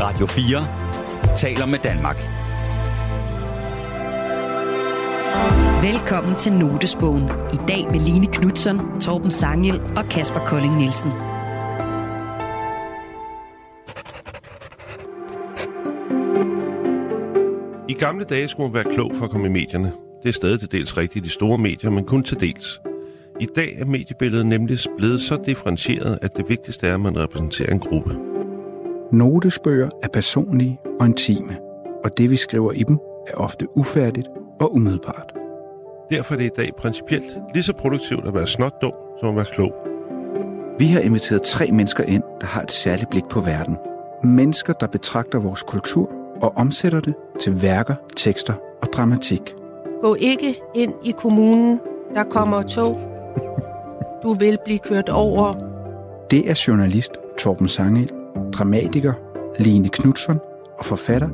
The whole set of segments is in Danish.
Radio 4 taler med Danmark. Velkommen til Notesbogen. I dag med Line Knudsen, Torben Sangel og Kasper Kolding Nielsen. I gamle dage skulle man være klog for at komme i medierne. Det er stadig til dels rigtigt i de store medier, men kun til dels. I dag er mediebilledet nemlig blevet så differentieret, at det vigtigste er, at man repræsenterer en gruppe. Notesbøger er personlige og intime, og det vi skriver i dem er ofte ufærdigt og umiddelbart. Derfor er det i dag principielt lige så produktivt at være snot dum, som at være klog. Vi har inviteret tre mennesker ind, der har et særligt blik på verden. Mennesker, der betragter vores kultur og omsætter det til værker, tekster og dramatik. Gå ikke ind i kommunen, der kommer tog. Du vil blive kørt over. Det er journalist Torben Sangel, dramatiker Line Knudsen og forfatter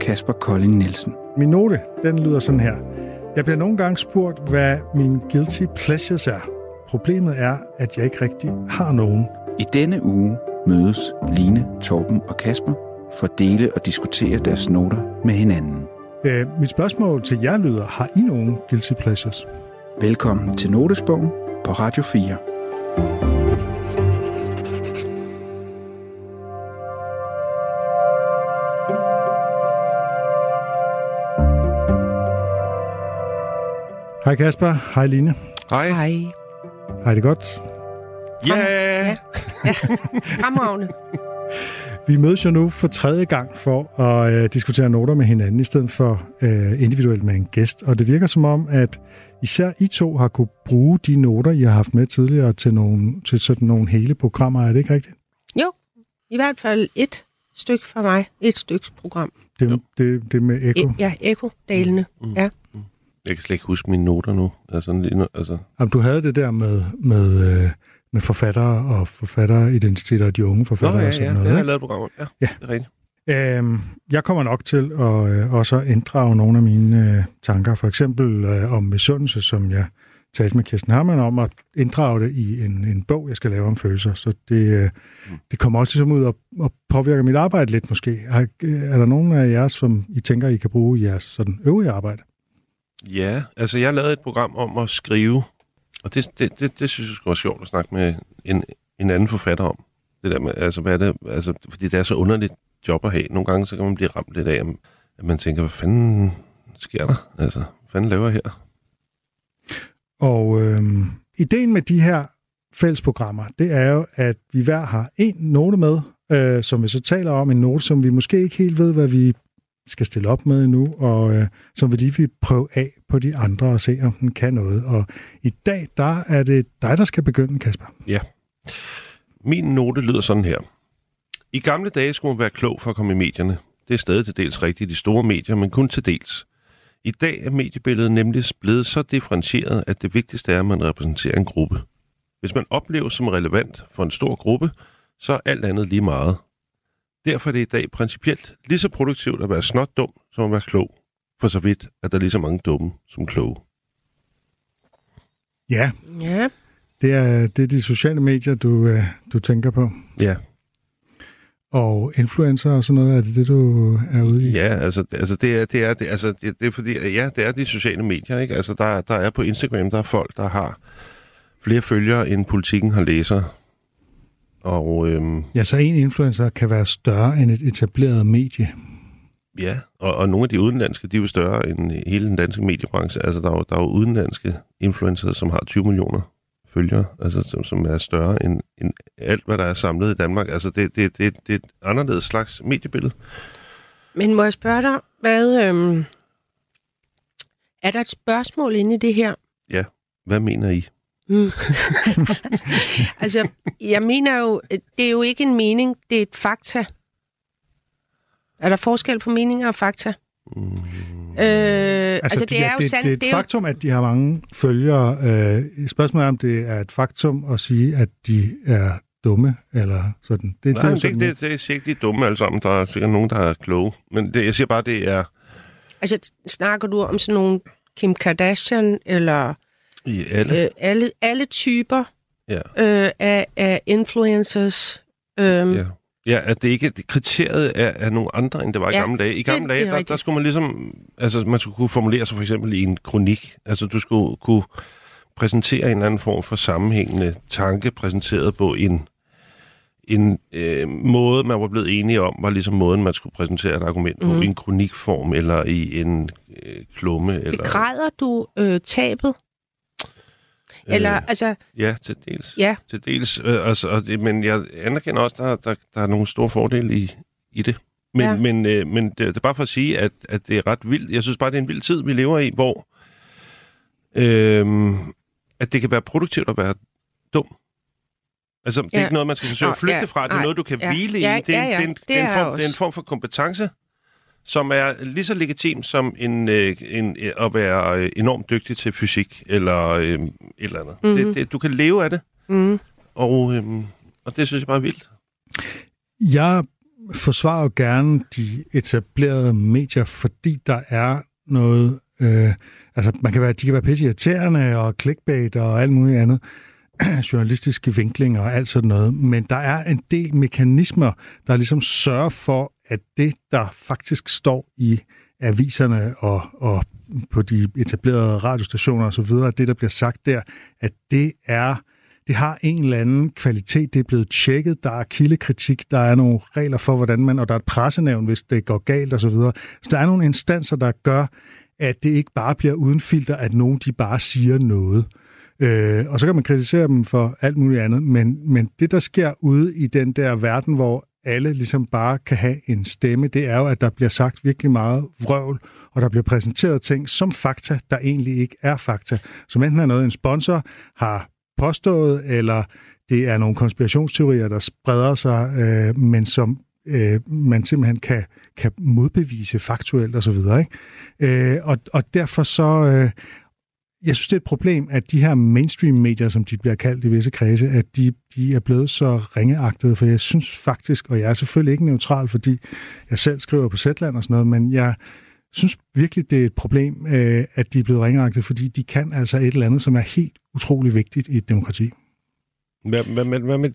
Kasper Kolding Nielsen. Min note, den lyder sådan her. Jeg bliver nogle gange spurgt, hvad min guilty pleasures er. Problemet er, at jeg ikke rigtig har nogen. I denne uge mødes Line, Torben og Kasper for at dele og diskutere deres noter med hinanden. Øh, mit spørgsmål til jer lyder, har I nogen guilty pleasures? Velkommen til Notesbogen på Radio 4. Hej Kasper, hej Line. Hej. Hej. Hej det godt. Ja! Ja. Ja, fremragende. Vi mødes jo nu for tredje gang for at øh, diskutere noter med hinanden, i stedet for øh, individuelt med en gæst. Og det virker som om, at især I to har kunne bruge de noter, I har haft med tidligere til, nogle, til sådan nogle hele programmer. Er det ikke rigtigt? Jo, i hvert fald et stykke fra mig. Et styks program. Det, det, det med Eko. E- ja, Eko-dalene. Mm. Ja. Jeg kan slet ikke huske mine noter nu. Altså, lige nu altså, Jamen, du havde det der med, med, øh, med forfattere og forfatteridentiteter og de unge Nå, forfattere ja, og sådan ja, noget. det har jeg lavet programmer. Ja, Ja. det er rigtigt. Øhm, jeg kommer nok til at øh, også inddrage nogle af mine øh, tanker, for eksempel øh, om misundelse, som jeg talte med Kirsten Harman om, at inddrage det i en, en bog, jeg skal lave om følelser. Så det, øh, det kommer også ligesom ud og, og påvirker mit arbejde lidt måske. Er, er der nogen af jer, som I tænker, I kan bruge i jeres sådan, øvrige arbejde? Ja, altså jeg lavede et program om at skrive, og det, det, det, det synes jeg skulle være sjovt at snakke med en, en anden forfatter om. Det der med, altså hvad er det, altså, fordi det er så underligt job at have. Nogle gange så kan man blive ramt lidt af, at man tænker, hvad fanden sker der? Altså, hvad fanden laver jeg her? Og øh, ideen med de her fællesprogrammer, det er jo, at vi hver har en note med, øh, som vi så taler om, en note, som vi måske ikke helt ved, hvad vi skal stille op med endnu, og øh, som vi lige vil prøve af på de andre og se, om den kan noget. Og i dag, der er det dig, der skal begynde, Kasper. Ja. Min note lyder sådan her. I gamle dage skulle man være klog for at komme i medierne. Det er stadig til dels rigtigt i de store medier, men kun til dels. I dag er mediebilledet nemlig blevet så differentieret, at det vigtigste er, at man repræsenterer en gruppe. Hvis man opleves som relevant for en stor gruppe, så er alt andet lige meget. Derfor er det i dag principielt lige så produktivt at være snot dum, som at være klog. For så vidt, at der er lige så mange dumme som kloge. Ja, Ja, det er, det er de sociale medier, du, øh, du tænker på. Ja, Og influencer og sådan noget, er det det, du er ude i? Ja, altså, altså det er, det er, det, altså, det, det er fordi, ja, det er de sociale medier, ikke? Altså, der, der er på Instagram, der er folk, der har flere følgere, end politikken har læser. Og øhm, Ja, så en influencer kan være større end et etableret medie. ja, og, og nogle af de udenlandske, de er jo større end hele den danske mediebranche. Altså, der er jo, der er jo udenlandske influencer, som har 20 millioner følgere, altså, som, som er større end, end alt, hvad der er samlet i Danmark. Altså, det, det, det, det er et anderledes slags mediebillede. men må jeg spørge dig, hvad... Øhm, er der et spørgsmål inde i det her? Hvad mener I? Mm. altså, jeg mener jo, det er jo ikke en mening, det er et fakta. Er der forskel på meninger og fakta? Mm. Øh, altså, altså, det er jo det, sandt. det er et det er jo, faktum, at de har mange følgere. Øh, spørgsmålet er, om det er et faktum at sige, at de er dumme, eller sådan. Det, Nej, det, er jo det, sådan, det, det, det er sikkert de er dumme alle sammen. Der er sikkert nogen, der er kloge. Men det, jeg siger bare, det er altså, snakker du om sådan nogle Kim Kardashian, eller i alle. øh, alle, alle typer Ja. øh, af, af influencers, øh, Ja. Ja, at det ikke det kriteriet er, er nogle andre, end det var i Ja, gamle dage. I det- gamle det dage, er der, der skulle man ligesom... Altså, man skulle kunne formulere sig for eksempel i en kronik. Altså, du skulle kunne præsentere en eller anden form for sammenhængende tanke, præsenteret på en, en øh, måde, man var blevet enige om, var ligesom måden, man skulle præsentere et argument mm. på, Mhm. i en kronikform, eller i en øh, klumme. Eller, Begræder du øh, tabet? Eller, Øh, altså, Ja, til dels. ja, Til dels, øh, altså, og men jeg anerkender også, der, der, der er nogle store fordele i, i det. Men, Ja. men, øh, men det, det er bare for at sige, at, at det er ret vildt. Jeg synes bare, det er en vild tid, vi lever i, hvor øh, at det kan være produktivt at være dum. Altså, det er Ja. ikke noget, man skal forsøge Nå, at flygte ja, fra. Det er nej, noget, du kan ja, hvile ja, i. Det er, ja, ja, det er, en, det det, er en er form, det en også. form for kompetence, som er lige så legitim som en, øh, en, øh, at være øh, enormt dygtig til fysik eller øh, et eller andet. Mhm. Mm-hmm. Det, det, du kan leve af det. mm, Og, øhm, og det synes jeg bare er vildt. Jeg forsvarer jo gerne de etablerede medier, fordi der er noget... Øh, altså, man kan være, de kan være pisse irriterende og clickbait og alt muligt andet. journalistiske vinklinger og alt sådan noget. Men der er en del mekanismer, der ligesom sørger for, at det, der faktisk står i aviserne og, og på de etablerede radiostationer osv., det, der bliver sagt der, at det er det har en eller anden kvalitet, det er blevet tjekket, der er kildekritik, der er nogle regler for, hvordan man, og der er et pressenævn, hvis det går galt osv. Så, så der er nogle instanser, der gør, at det ikke bare bliver uden filter, at nogen de bare siger noget. Øh, og så kan man kritisere dem for alt muligt andet, men, men det, der sker ude i den der verden, hvor alle ligesom bare kan have en stemme, det er jo, at der bliver sagt virkelig meget vrøvl, og der bliver præsenteret ting som fakta, der egentlig ikke er fakta. Som enten er noget, en sponsor har påstået, eller det er nogle konspirationsteorier, der spreder sig, øh, men som øh, man simpelthen kan, kan modbevise faktuelt osv. Øh, og, og derfor så... Øh, jeg synes, det er et problem, at de her mainstream-medier, som de bliver kaldt i visse kredse, at de, de er blevet så ringeagtede, for jeg synes faktisk, og jeg er selvfølgelig ikke neutral, fordi jeg selv skriver på Zetland og sådan noget, men jeg synes virkelig, det er et problem, øh, at de er blevet ringeagtede, fordi de kan altså et eller andet, som er helt utrolig vigtigt i et demokrati. Hvad, hvad, hvad, hvad med...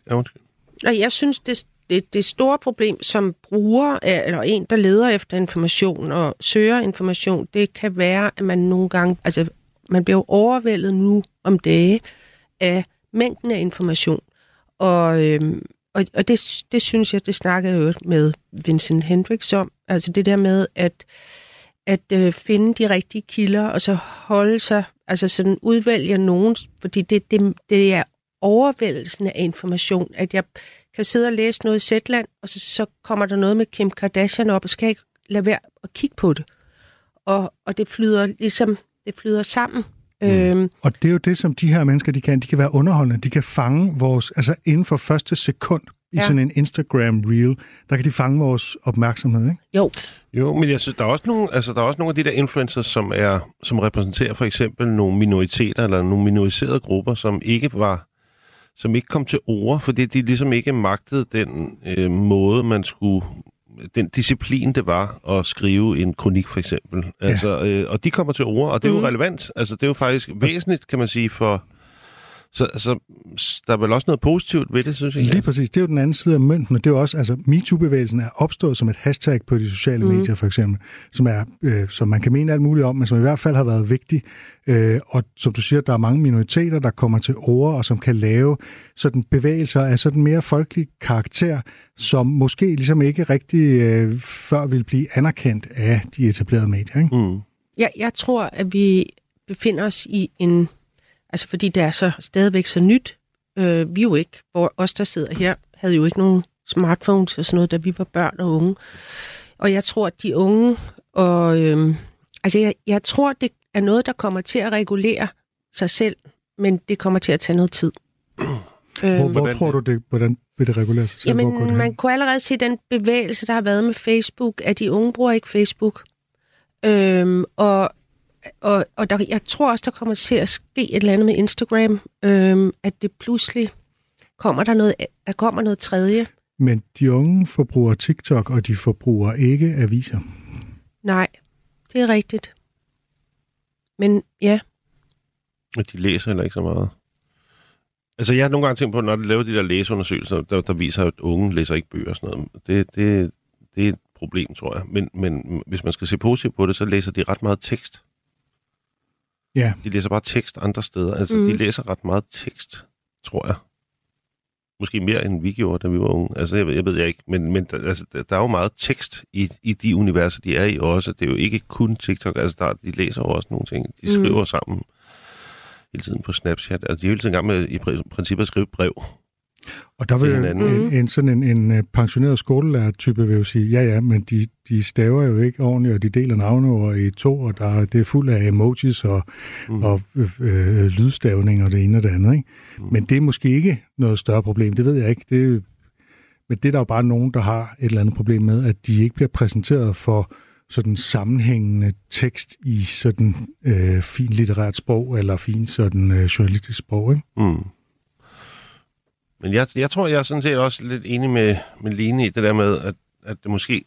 Og jeg synes, det, det, det store problem som bruger, øh, eller en, der leder efter information og søger information, det kan være, at man nogle gange, altså man bliver jo overvældet nu om dage af mængden af information. Og, øhm, og, og det, det synes jeg, det snakker jeg jo med Vincent Hendricks om. Altså det der med at, at øh, finde de rigtige kilder, og så holde sig, altså sådan udvælge nogen, fordi det, det, det er overvældelsen af information, at jeg kan sidde og læse noget i Zetland, og så, så kommer der noget med Kim Kardashian op, og så skal jeg ikke lade være at kigge på det. Og, og det flyder ligesom, det flyder sammen. Mm. Øhm, Og det er jo det, som de her mennesker, de kan. De kan være underholdende. De kan fange vores, altså inden for første sekund i Ja. sådan en Instagram-reel, der kan de fange vores opmærksomhed, ikke? jo, Jo, men jeg synes, der er også nogle, altså, der er også nogle af de der influencers, som, er, som repræsenterer for eksempel nogle minoriteter eller nogle minoriserede grupper, som ikke var som ikke kom til ord, fordi de ligesom ikke magtede den øh, måde, man skulle den disciplin, det var at skrive en kronik, for eksempel. Altså, øh, og de kommer til ord, og det er jo Mhm. relevant. Altså, det er jo faktisk væsentligt, kan man sige, for... Så altså, s- der er vel også noget positivt ved det, synes jeg. Lige præcis. Det er jo den anden side af mønten, og det er jo også, altså MeToo-bevægelsen er opstået som et hashtag på de sociale mm. medier, for eksempel, som, er, øh, som man kan mene alt muligt om, men som i hvert fald har været vigtig. Øh, og som du siger, der er mange minoriteter, der kommer til ord, og som kan lave sådan bevægelser af sådan mere folkelig karakter, som måske ligesom ikke rigtig øh, før vil blive anerkendt af de etablerede medier. Ikke? Mm. jeg, jeg tror, at vi befinder os i en... Altså, fordi det er så stadigvæk så nyt. Øh, vi er jo ikke, hvor os, der sidder her, havde jo ikke nogen smartphones og sådan noget, da vi var børn og unge. Og jeg tror, at de unge... Og, øh, altså, jeg, jeg tror, det er noget, der kommer til at regulere sig selv, men det kommer til at tage noget tid. Hvor, Øh, hvor hvordan tror du, det, hvordan vil det regulere sig selv? Går det Jamen, hen? man kunne allerede se den bevægelse, der har været med Facebook, at de unge bruger ikke Facebook. Øhm, og og, og der, jeg tror også, der kommer til at ske et eller andet med Instagram, øhm, at det pludselig kommer der noget, der kommer noget tredje. Men de unge forbruger TikTok, og de forbruger ikke aviser. Nej, det er rigtigt. Men ja, Og de læser heller ikke så meget. Altså, jeg har nogle gange tænkt på, når de laver de der læseundersøgelser, der, der viser, at unge læser ikke bøger og sådan noget. Det, det, det er et problem, tror jeg. Men, men hvis man skal se positivt på det, så læser de ret meget tekst. Ja. De læser bare tekst andre steder. Altså, mm. Mm. de læser ret meget tekst, tror jeg. Måske mere, end vi gjorde, da vi var unge. Altså, jeg ved, jeg ved jeg ikke. Men, men der- altså, der er jo meget tekst i, i de universer, de er i også. Det er jo ikke kun TikTok. Altså, der, de læser jo også nogle ting. De Mm. skriver sammen hele tiden på Snapchat. Altså, de er hele tiden i gang med i pr- princippet at skrive brev. Og der vil en, en, en, sådan en, en øh, pensioneret skolelærer-type vil jo sige, ja ja, men de, de staver jo ikke ordentligt, og de deler navneord i to, og der, det er fuld af emojis og, Mm. mm. og øh, øh, lydstavning og det ene og det andet. Ikke? Mm. Men det er måske ikke noget større problem, det ved jeg ikke. Det, men det er der jo bare nogen, der har et eller andet problem med, at de ikke bliver præsenteret for sådan sammenhængende tekst i sådan øh, fint litterært sprog, eller fint sådan øh, journalistisk sprog. Ikke? Mm. Men jeg, jeg tror, jeg er sådan set også lidt enig med, med Line i det der med, at, at det måske...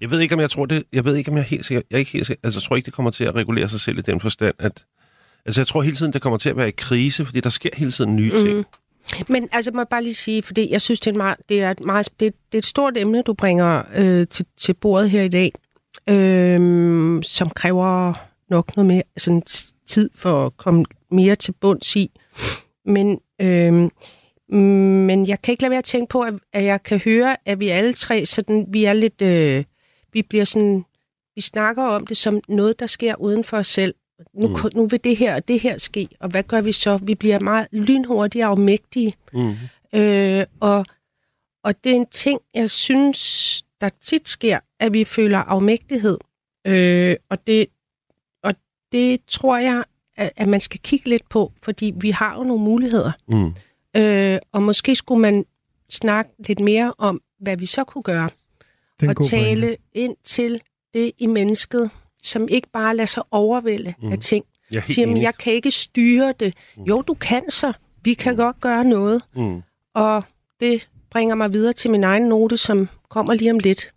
Jeg ved ikke, om jeg tror det... Jeg ved ikke, om jeg er helt sikker... Jeg er ikke helt sikker, altså, jeg tror ikke, det kommer til at regulere sig selv i den forstand, at... Altså, jeg tror hele tiden, det kommer til at være i krise, fordi der sker hele tiden nye ting. Mm. Men altså, må jeg bare lige sige, fordi jeg synes, det er, en meget, det er, et, meget, det, det er et stort emne, du bringer øh, til, til bordet her i dag, øh, som kræver nok noget mere sådan, tid for at komme mere til bunds i. Men, øh, men jeg kan ikke lade være at tænke på, at, at jeg kan høre, at vi alle tre, sådan, vi er lidt, øh, vi bliver sådan, vi snakker om det som noget, der sker uden for os selv. Nu, mm. nu vil det her og det her ske, og hvad gør vi så? Vi bliver meget lynhurtige og afmægtige. Mm. Øh, og, og det er en ting, jeg synes, der tit sker, at vi føler afmægtighed. Øh, og, det, og det tror jeg, at, man skal kigge lidt på, fordi vi har jo nogle muligheder. Mm. Øh, og måske skulle man snakke lidt mere om, hvad vi så kunne gøre. Det er en og tale pointe. ind til det i mennesket, som ikke bare lader sig overvælde mm. Mm. af ting. Jeg er Siger, men jeg kan ikke styre det. Jo, du kan så. Vi kan godt gøre noget. Mm. Og det bringer mig videre til min egen note, som kommer lige om lidt.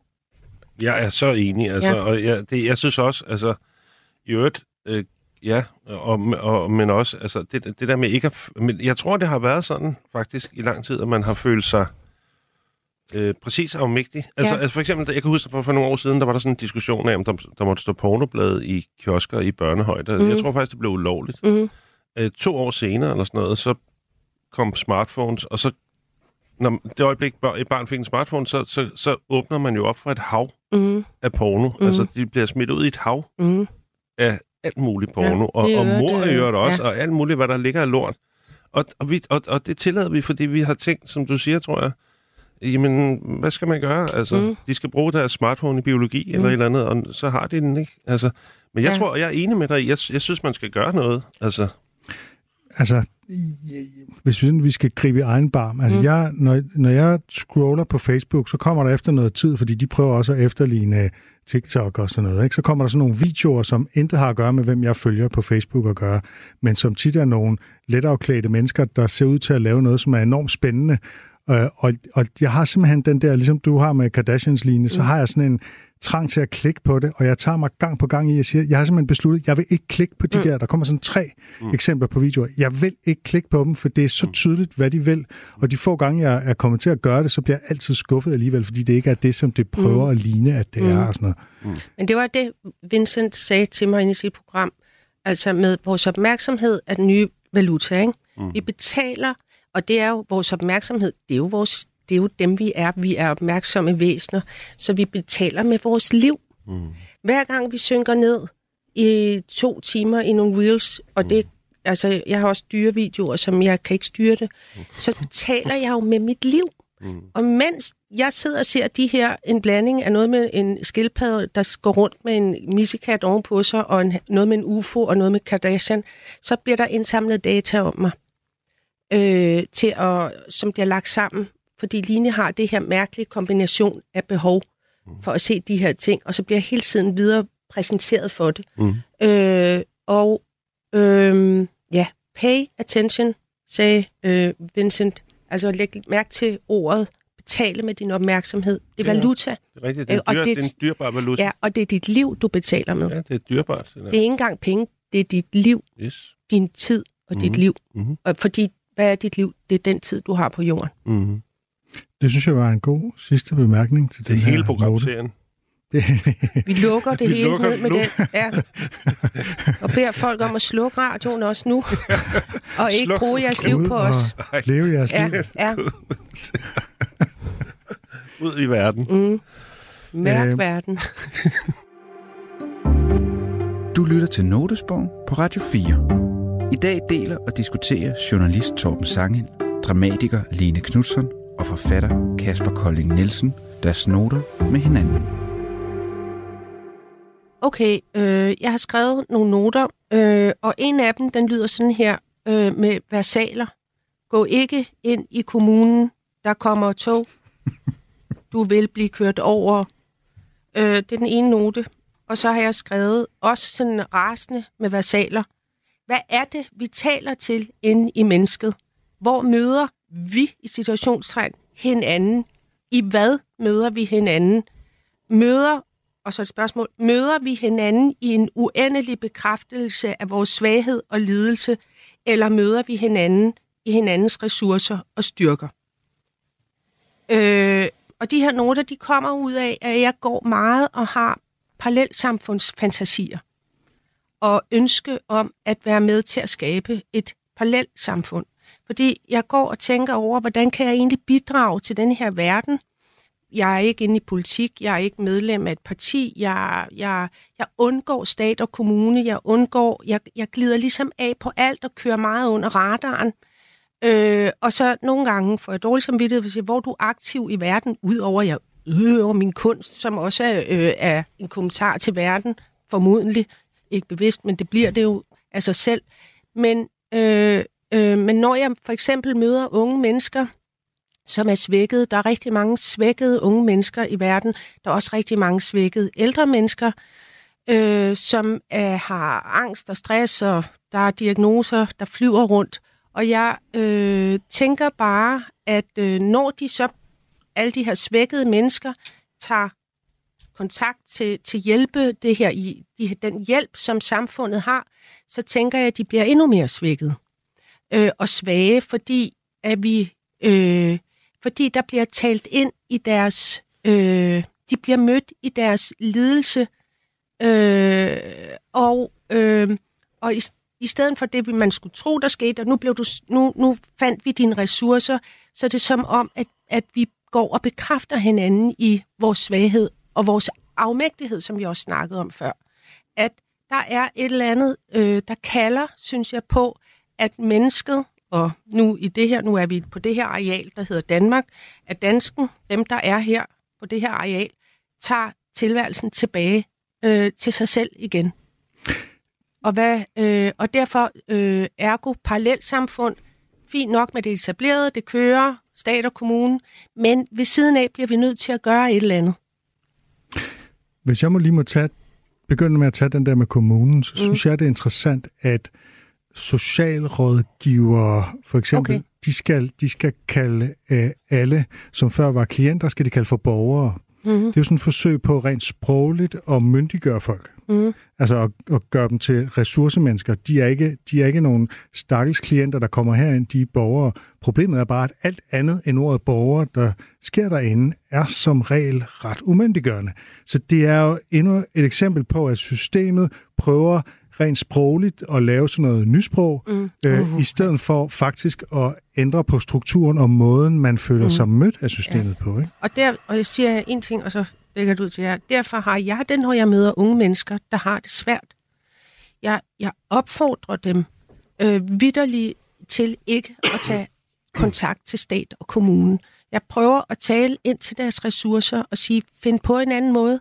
Jeg er så enig, altså, ja. og jeg, det, jeg synes også, altså, i øvrigt, øh, ja, og, og, men også, altså, det, det der med ikke at, men jeg tror, det har været sådan, faktisk, i lang tid, at man har følt sig øh, præcis afmægtig. Altså, Ja. altså, for eksempel, jeg kan huske, for, for nogle år siden, der var der sådan en diskussion af, om der, der måtte stå pornoblade i kiosker i børnehøjde. Mm. Mhm. Jeg tror faktisk, det blev ulovligt. Mm. Øh, to år senere, eller sådan noget, så kom smartphones, og så, når det øjeblik, et barn fik en smartphone, så, så, så åbner man jo op for et hav Mm. af porno. Mhm. Mm. Altså, de bliver smidt ud i et hav Mm. af alt muligt porno. Ja, og, og mor i øh, øvrigt også, ja. og alt muligt, hvad der ligger af lort. Og, og, vi, og, og det tillader vi, fordi vi har tænkt, som du siger, tror jeg, jamen, hvad skal man gøre? Altså, Mm. de skal bruge deres smartphone i biologi mm. eller et eller andet, og så har de den ikke. Altså, men jeg ja. tror, jeg er enig med dig. Jeg, jeg synes, man skal gøre noget. Altså, Altså, hvis vi, vi skal gribe i egen barm. Altså, Mm. jeg, når, når jeg scroller på Facebook, så kommer der efter noget tid, fordi de prøver også at efterligne TikTok og sådan noget. Ikke? Så kommer der sådan nogle videoer, som intet har at gøre med, hvem jeg følger på Facebook at gøre, men som tit er nogle letafklædte mennesker, der ser ud til at lave noget, som er enormt spændende. Øh, og, og jeg har simpelthen den der, ligesom du har med Kardashians lignende, så Mm. har jeg sådan en trang til at klikke på det, og jeg tager mig gang på gang i, at jeg siger, jeg har simpelthen besluttet, jeg vil ikke klikke på de Mm. mm. der, der kommer sådan tre mm. eksempler på videoer. Jeg vil ikke klikke på dem, for det er så tydeligt, hvad de vil, og de få gange, jeg er kommet til at gøre det, så bliver jeg altid skuffet alligevel, fordi det ikke er det, som det prøver mm. at ligne, at det Mm. mm. er og sådan noget. Men det var det, Vincent sagde til mig inde i sit program. Altså med vores opmærksomhed er den nye valuta, ikke? Mm. Vi betaler, og det er jo vores opmærksomhed, det er jo, vores, det er jo dem, vi er. Vi er opmærksomme væsener, så vi betaler med vores liv. Mm. Hver gang vi synker ned i to timer i nogle reels, og det altså, jeg har også dyrevideoer, som jeg kan ikke styre det, så betaler jeg jo med mit liv. Mm. Og mens jeg sidder og ser de her, en blanding af noget med en skildpadde, der går rundt med en missekat ovenpå sig, og en, noget med en UFO og noget med Kardashian, så bliver der indsamlet data om mig, øh, til at, som bliver lagt sammen. Fordi Line har det her mærkelige kombination af behov for at se de her ting, og så bliver jeg hele tiden videre præsenteret for det. Mm. Øh, og øh, ja, pay attention, sagde øh, Vincent. Altså læg mærke til ordet, betale med din opmærksomhed. Det er Ja. valuta, det er rigtigt. Det er, Øh, og det, er en dyrbar valuta. ja, og det er dit liv, du betaler med. ja det er dyrbart. Det Det er ikke engang penge, det er dit liv, Yes. din tid, og mm. dit Mhm. liv. Mhm. Og fordi, hvad er dit liv? Det er den tid, du har på jorden. Mm. Det synes jeg var en god sidste bemærkning til Det den hele her programserien. Det, Vi lukker det Vi hele lukker- ned med luk. den. Ja. Og beder folk om at slukke radioen også nu. Og ikke Sluk. bruge jeres liv på os. leve jeres Ja, liv. ja. Ud i verden. Mm. Mærk Øh, verden. Du lytter til Notesbogen på Radio 4. I dag deler og diskuterer journalist Torben Sangel, dramatiker Lene Knudsen og forfatter Kasper Kolding Nielsen der snoter med hinanden. Okay, øh, jeg har skrevet nogle noter, øh, og en af dem, den lyder sådan her øh, med versaler. Gå ikke ind i kommunen, der kommer tog. Du vil blive kørt over. Øh, det er den ene note. Og så har jeg skrevet også sådan rasende med versaler. Hvad er det, vi taler til inde i mennesket? Hvor møder vi i situationstegn hinanden? I hvad møder vi hinanden? Møder og så et spørgsmål. Møder vi hinanden i en uendelig bekræftelse af vores svaghed og lidelse, eller møder vi hinanden i hinandens ressourcer og styrker? Øh, og de her noter, de kommer ud af, at jeg går meget og har parallelsamfundsfantasier og ønske om at være med til at skabe et parallelt samfund. Fordi jeg går og tænker over, hvordan kan jeg egentlig bidrage til den her verden, jeg er ikke inde i politik, jeg er ikke medlem af et parti, jeg, jeg, jeg undgår stat og kommune, jeg undgår, jeg, jeg glider ligesom af på alt og kører meget under radaren. Øh, og så nogle gange får jeg dårlig samvittighed for at sige, hvor du er aktiv i verden, udover at jeg udøver min kunst, som også er, øh, er en kommentar til verden, formodentlig, ikke bevidst, men det bliver det jo af sig selv. Men, øh, øh, men når jeg for eksempel møder unge mennesker, som er svækket. Der er rigtig mange svækkede unge mennesker i verden. Der er også rigtig mange svækkede ældre mennesker, øh, som er, har angst og stress, og der er diagnoser, der flyver rundt. Og jeg øh, tænker bare, at øh, når de så, alle de her svækkede mennesker, tager kontakt til, til hjælpe det her, i de, den hjælp, som samfundet har, så tænker jeg, at de bliver endnu mere svækket øh, og svage, fordi at vi øh, fordi der bliver talt ind i deres, øh, de bliver mødt i deres lidelse, øh, og, øh, og i, i stedet for det, man skulle tro, der skete, og nu, blev du, nu, nu fandt vi dine ressourcer, så er det som om, at, at vi går og bekræfter hinanden i vores svaghed og vores afmægtighed, som vi også snakkede om før. At der er et eller andet, øh, der kalder, synes jeg, på, at mennesket, og nu i det her, nu er vi på det her areal, der hedder Danmark, at dansken, dem der er her på det her areal, tager tilværelsen tilbage øh, til sig selv igen. Og, hvad, øh, og derfor øh, ergo parallelsamfund, fint nok med det etablerede, det kører, stat og kommune, men ved siden af bliver vi nødt til at gøre et eller andet. Hvis jeg må lige må tage, begynde med at tage den der med kommunen, så mm. synes jeg, det er interessant, at socialrådgivere, for eksempel, Okay. de, skal, de skal kalde øh, alle, som før var klienter, skal de kalde for borgere. Mm-hmm. Det er jo sådan et forsøg på rent sprogligt at myndiggøre folk. Mm. Altså at, at gøre dem til ressourcemennesker. De er, ikke, de er ikke nogen stakkels klienter, der kommer herind, de er borgere. Problemet er bare, at alt andet end ordet borger, der sker derinde, er som regel ret umyndiggørende. Så det er jo endnu et eksempel på, at systemet prøver rent sprogligt at lave sådan noget nysprog, Mm. øh, i stedet for faktisk at ændre på strukturen og måden, man føler Mm. sig mødt af systemet ja. på. Ikke? Og, der, og jeg siger en ting, og så lægger det ud til jer. Derfor har jeg den, når jeg møder unge mennesker, der har det svært. Jeg, jeg opfordrer dem øh, vidderligt til ikke at tage kontakt til stat og kommune. Jeg prøver at tale ind til deres ressourcer og sige, find på en anden måde,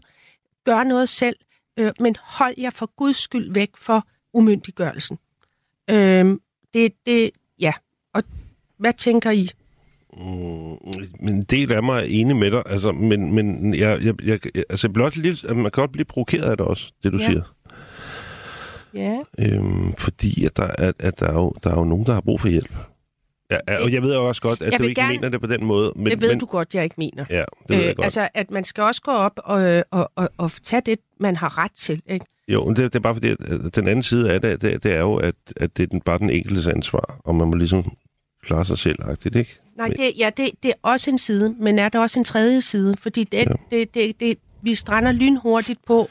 gør noget selv, øh, men hold jer for guds skyld væk for umyndiggørelsen. Øh, det, det, ja. Og hvad tænker I? Mm, men en del af mig er enig med dig, altså, men, men jeg, jeg, jeg, altså blot lidt, at man kan godt blive provokeret af det også, det du Ja. siger. Ja. Øhm, fordi at der, at, at der, er jo, der er jo nogen, der har brug for hjælp. Ja, ja, og jeg ved også godt, at Jeg du ikke gerne- mener det på den måde. Men, det ved men, du godt, jeg ikke mener. Ja, det ved jeg godt. Altså, at man skal også gå op og, og, og, og tage det, man har ret til. Ikke? Jo, det, det er bare fordi, at den anden side af det, det, det er jo, at, at det er den, bare den enkeltes ansvar, og man må ligesom klare sig selv, ikke? Nej, det, ja, det, det er også en side, men er der også en tredje side? Fordi det, ja. det, det, det, vi strander lynhurtigt på,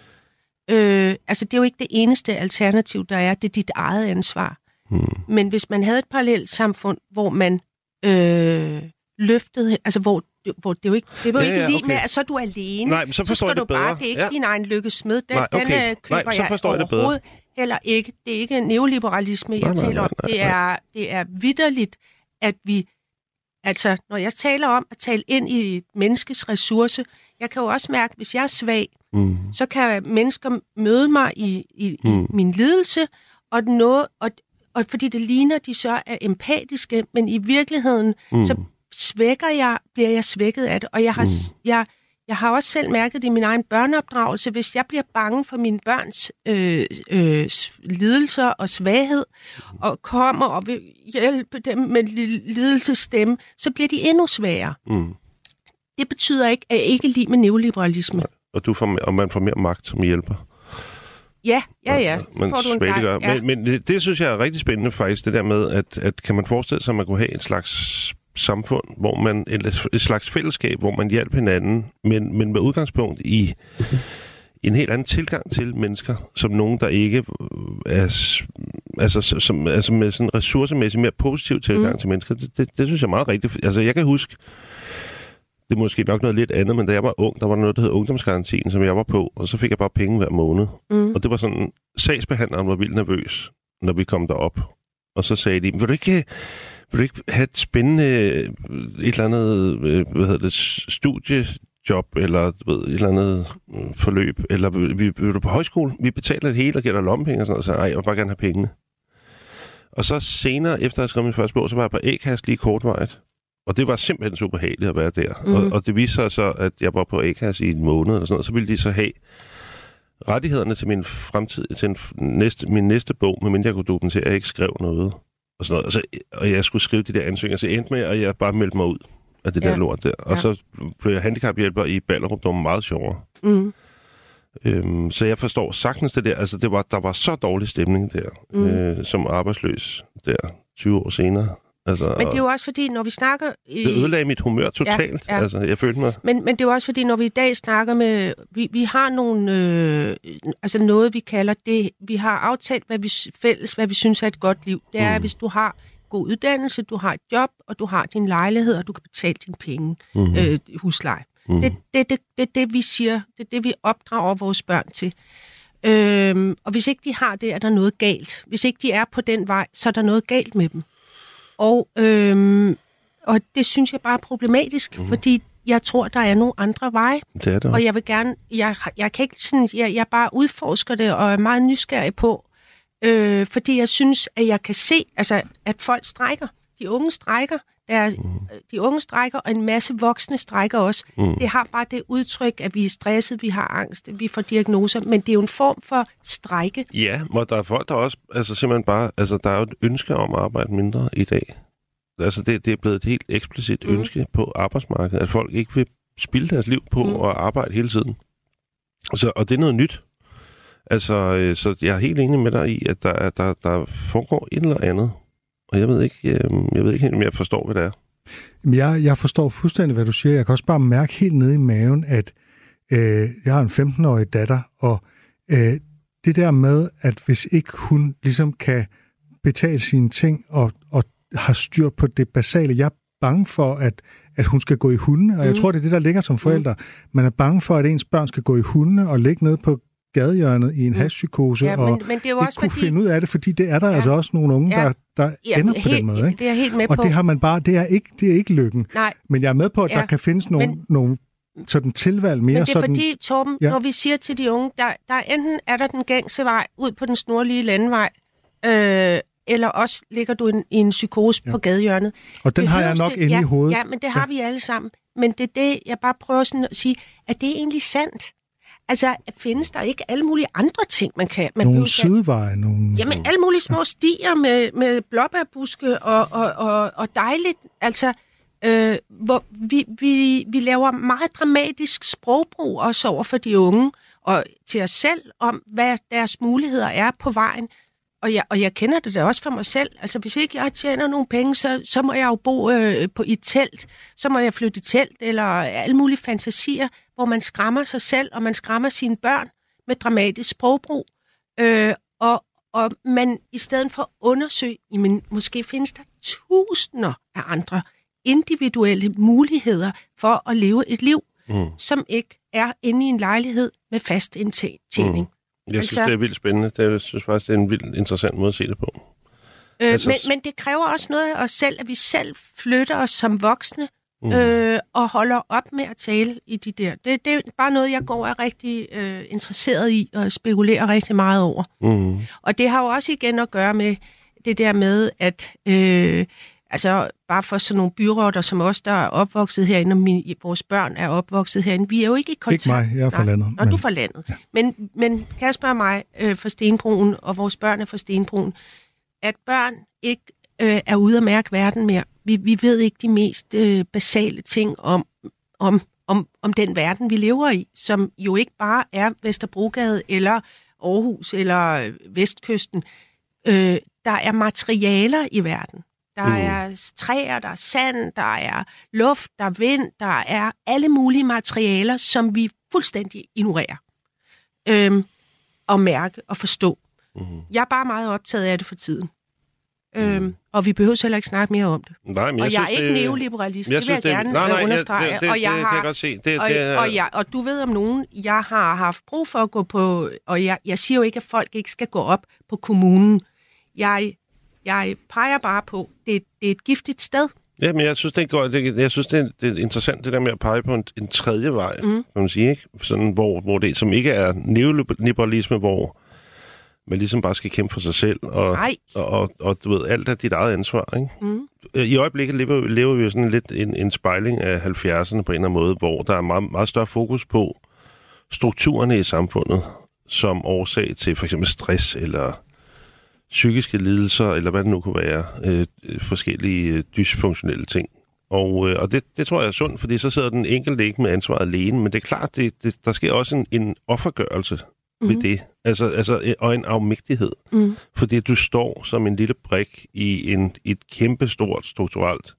øh, altså det er jo ikke det eneste alternativ, der er, det er dit eget ansvar. Hmm. Men hvis man havde et parallelt samfund, hvor man øh, løftede, altså hvor hvor det jo ikke, det er jo ja, ikke ja, lige okay. med, at så er du alene. Nej, men så forstår så jeg det bedre. Bare, det er ikke ja. din egen lykkesmed. Den, nej, okay. den køber nej, så forstår jeg, jeg det bedre. heller ikke. Det er ikke neoliberalisme, jeg nej, taler om. Nej, nej, det er, det er vidderligt, at vi... Altså, når jeg taler om at tale ind i et menneskes ressource, jeg kan jo også mærke, hvis jeg er svag, mm. så kan mennesker møde mig i, i, mm. i min lidelse, og, noget, og, og fordi det ligner, de så er empatiske, men i virkeligheden, mm. så svækker jeg, bliver jeg svækket af det. Og jeg har, mm. jeg, jeg har også selv mærket det i min egen børneopdragelse. Hvis jeg bliver bange for mine børns øh, øh, lidelser og svaghed, og kommer og vil hjælpe dem med lidelsestemme, så bliver de endnu sværere. Mm. Det betyder ikke, at jeg ikke lige med neoliberalisme. Og, du får, og man får mere magt som hjælper. Ja, ja, ja. Man får du en gang, ja. Men, men det, det synes jeg er rigtig spændende faktisk, det der med, at, at kan man forestille sig, at man kunne have en slags samfund, hvor man et, et slags fællesskab, hvor man hjælper hinanden, men, men med udgangspunkt i en helt anden tilgang til mennesker, som nogen, der ikke er, altså, som, altså med sådan en ressourcemæssigt mere positiv tilgang mm. til mennesker. Det, det, det synes jeg er meget rigtigt. Altså, jeg kan huske, det er måske nok noget lidt andet, men da jeg var ung, der var noget, der hed ungdomsgarantien, som jeg var på, og så fik jeg bare penge hver måned. Mm. Og det var sådan, sagsbehandleren var vildt nervøs, når vi kom derop. Og så sagde de, vil du ikke vil du ikke have et spændende, et eller andet, øh, hvad hedder det, studiejob, eller ved, et eller andet øh, forløb, eller vil, vil du på højskole? Vi betaler det hele og giver dig lommepenge og sådan noget, så nej, jeg vil bare gerne have pengene. Og så senere, efter jeg skrev min første bog, så var jeg på A-kast lige kortvejet. Og det var simpelthen super behageligt at være der. Mm. Og, og det viste sig så, at jeg var på A-kast i en måned eller sådan noget, så ville de så have rettighederne til min fremtid, til en næste, min næste bog, medmindre jeg kunne dokumentere, at jeg ikke skrev noget og sådan noget. Og, så, og jeg skulle skrive de der ansøgninger, så endte med, at jeg bare meldte mig ud af det ja. der lort der. Og ja. så blev jeg handicaphjælper i Ballerup, det var meget sjovere. Mm. Øhm, så jeg forstår sagtens det der. Altså, det var, der var så dårlig stemning der, mm. øh, som arbejdsløs der 20 år senere. Altså, men det er jo også fordi, når vi snakker... I... Det ødelagde mit humør totalt. Ja, ja. Altså, jeg følte mig... Men, men det er jo også fordi, når vi i dag snakker med... Vi, vi har nogle... Øh, altså noget, vi kalder det... Vi har aftalt hvad vi, fælles, hvad vi synes er et godt liv. Det er, mm. hvis du har god uddannelse, du har et job, og du har din lejlighed, og du kan betale dine penge, mm. øh, husleje. Mm. Det er det, det, det, det, vi siger. Det er det, vi opdrager vores børn til. Øhm, og hvis ikke de har det, er der noget galt. Hvis ikke de er på den vej, så er der noget galt med dem. Og, øhm, og det synes jeg bare er problematisk, mm. fordi jeg tror, der er nogle andre veje. Det er der. Og jeg vil gerne, jeg, jeg kan ikke sådan, jeg, jeg bare udforsker det og er meget nysgerrig på, øh, fordi jeg synes, at jeg kan se, altså, at folk strækker. De unge strækker. Der er, mm. De unge strækker, og en masse voksne strækker også. Mm. Det har bare det udtryk, at vi er stresset, vi har angst, vi får diagnoser, men det er jo en form for strække. Ja, og der er folk, der også, altså simpelthen bare, altså der er jo et ønske om at arbejde mindre i dag. Altså det, det er blevet et helt eksplicit mm. ønske på arbejdsmarkedet, at folk ikke vil spilde deres liv på mm. at arbejde hele tiden. Så, og det er noget nyt. Altså, øh, så jeg er helt enig med dig i, at der, der, der foregår et eller andet og jeg ved ikke, jeg, øhm, jeg ved ikke helt, om jeg forstår, hvad det er. Jeg, jeg forstår fuldstændig, hvad du siger. Jeg kan også bare mærke helt nede i maven, at øh, jeg har en 15-årig datter, og øh, det der med, at hvis ikke hun ligesom kan betale sine ting og, og har styr på det basale, jeg er bange for, at, at hun skal gå i hunde, og jeg mm. tror, det er det, der ligger som forældre. Mm. Man er bange for, at ens børn skal gå i hunde og ligge nede på gadehjørnet i en mm. hashpsykose, ja, men, og men det er jo også kunne fordi... finde ud af det, fordi det er der ja. altså også nogle unge, ja. der, der ja, ender på helt, den måde. Ikke? Det er helt med og på. det har man bare, det er ikke, det er ikke lykken. Nej. Men jeg er med på, at ja. der kan findes nogle, men, nogle sådan tilvalg mere. Men det er sådan, fordi, Torben, ja. når vi siger til de unge, der, der enten er der den gængse vej ud på den snorlige landvej, øh, eller også ligger du i en, i en psykose ja. på gadehjørnet. Og den det har jeg nok inde ja, i hovedet. Ja, men det har ja. vi alle sammen. Men det er det, jeg bare prøver sådan at sige, at det er egentlig sandt. Altså, findes der ikke alle mulige andre ting, man kan... Man nogle sideveje, nogle... Jamen, alle mulige små stier med, med blåbærbuske og, og, og, og dejligt. Altså, øh, hvor vi, vi, vi laver meget dramatisk sprogbrug også over for de unge, og til os selv om, hvad deres muligheder er på vejen. Og jeg, og jeg kender det da også for mig selv. Altså, hvis ikke jeg tjener nogle penge, så, så må jeg jo bo øh, på i et telt. Så må jeg flytte i telt, eller alle mulige fantasier, hvor man skræmmer sig selv, og man skræmmer sine børn med dramatisk sprogbrug. Øh, og, og man i stedet for at undersøge, jamen, måske findes der tusinder af andre individuelle muligheder for at leve et liv, mm. som ikke er inde i en lejlighed med fast indtjening. Mm. Jeg synes, altså, det er vildt spændende. Det, jeg synes faktisk, det er en vildt interessant måde at se det på. Øh, altså, men, men det kræver også noget af os selv, at vi selv flytter os som voksne mm. øh, og holder op med at tale i de der. Det, det er bare noget, jeg går er rigtig øh, interesseret i og spekulerer rigtig meget over. Mm. Og det har jo også igen at gøre med det der med, at øh, altså bare for sådan nogle byråder som os, der er opvokset herinde, og min, vores børn er opvokset herinde, vi er jo ikke i kontakt. Ikke mig, jeg er fra landet. Nå, men... du er fra landet. Ja. Men, men Kasper og mig øh, fra Stenbroen, og vores børn er fra Stenbroen, at børn ikke øh, er ude at mærke verden mere. Vi, vi ved ikke de mest øh, basale ting om, om, om, om den verden, vi lever i, som jo ikke bare er Vesterbrogade eller Aarhus eller Vestkysten. Øh, der er materialer i verden. Der mm. er træer, der er sand, der er luft, der er vind, der er alle mulige materialer, som vi fuldstændig ignorerer. Øhm, og mærke og forstå. Mm. Jeg er bare meget optaget af det for tiden. Øhm, mm. og vi behøver heller ikke snakke mere om det. Nej, men jeg og jeg synes, er ikke neoliberalist, det vil jeg det, gerne nej, nej, understrege. Det, det, og jeg det, har, det kan jeg godt se. Det, og, det og, jeg, og du ved om nogen, jeg har haft brug for at gå på, og jeg, jeg siger jo ikke, at folk ikke skal gå op på kommunen. Jeg jeg peger bare på, det, det er et giftigt sted. Ja, men jeg synes, det er, det, jeg synes, det er, det er interessant, det der med at pege på en, en tredje vej, mm. kan man sige, ikke? Sådan, hvor, hvor det, som ikke er neoliberalisme, hvor man ligesom bare skal kæmpe for sig selv, og, og, og, og du ved, alt er dit eget ansvar, ikke? Mm. I øjeblikket lever, lever vi jo sådan lidt en, en spejling af 70'erne på en eller anden måde, hvor der er meget, meget større fokus på strukturerne i samfundet som årsag til for eksempel stress eller psykiske lidelser, eller hvad det nu kunne være, øh, forskellige øh, dysfunktionelle ting. Og, øh, og det, det tror jeg er sundt, fordi så sidder den enkelte ikke med ansvaret alene, men det er klart, det, det, der sker også en, en offergørelse mm. ved mhm. det, altså, altså, øh, og en afmægtighed, mm. fordi du står som en lille brik i en, et kæmpe stort strukturelt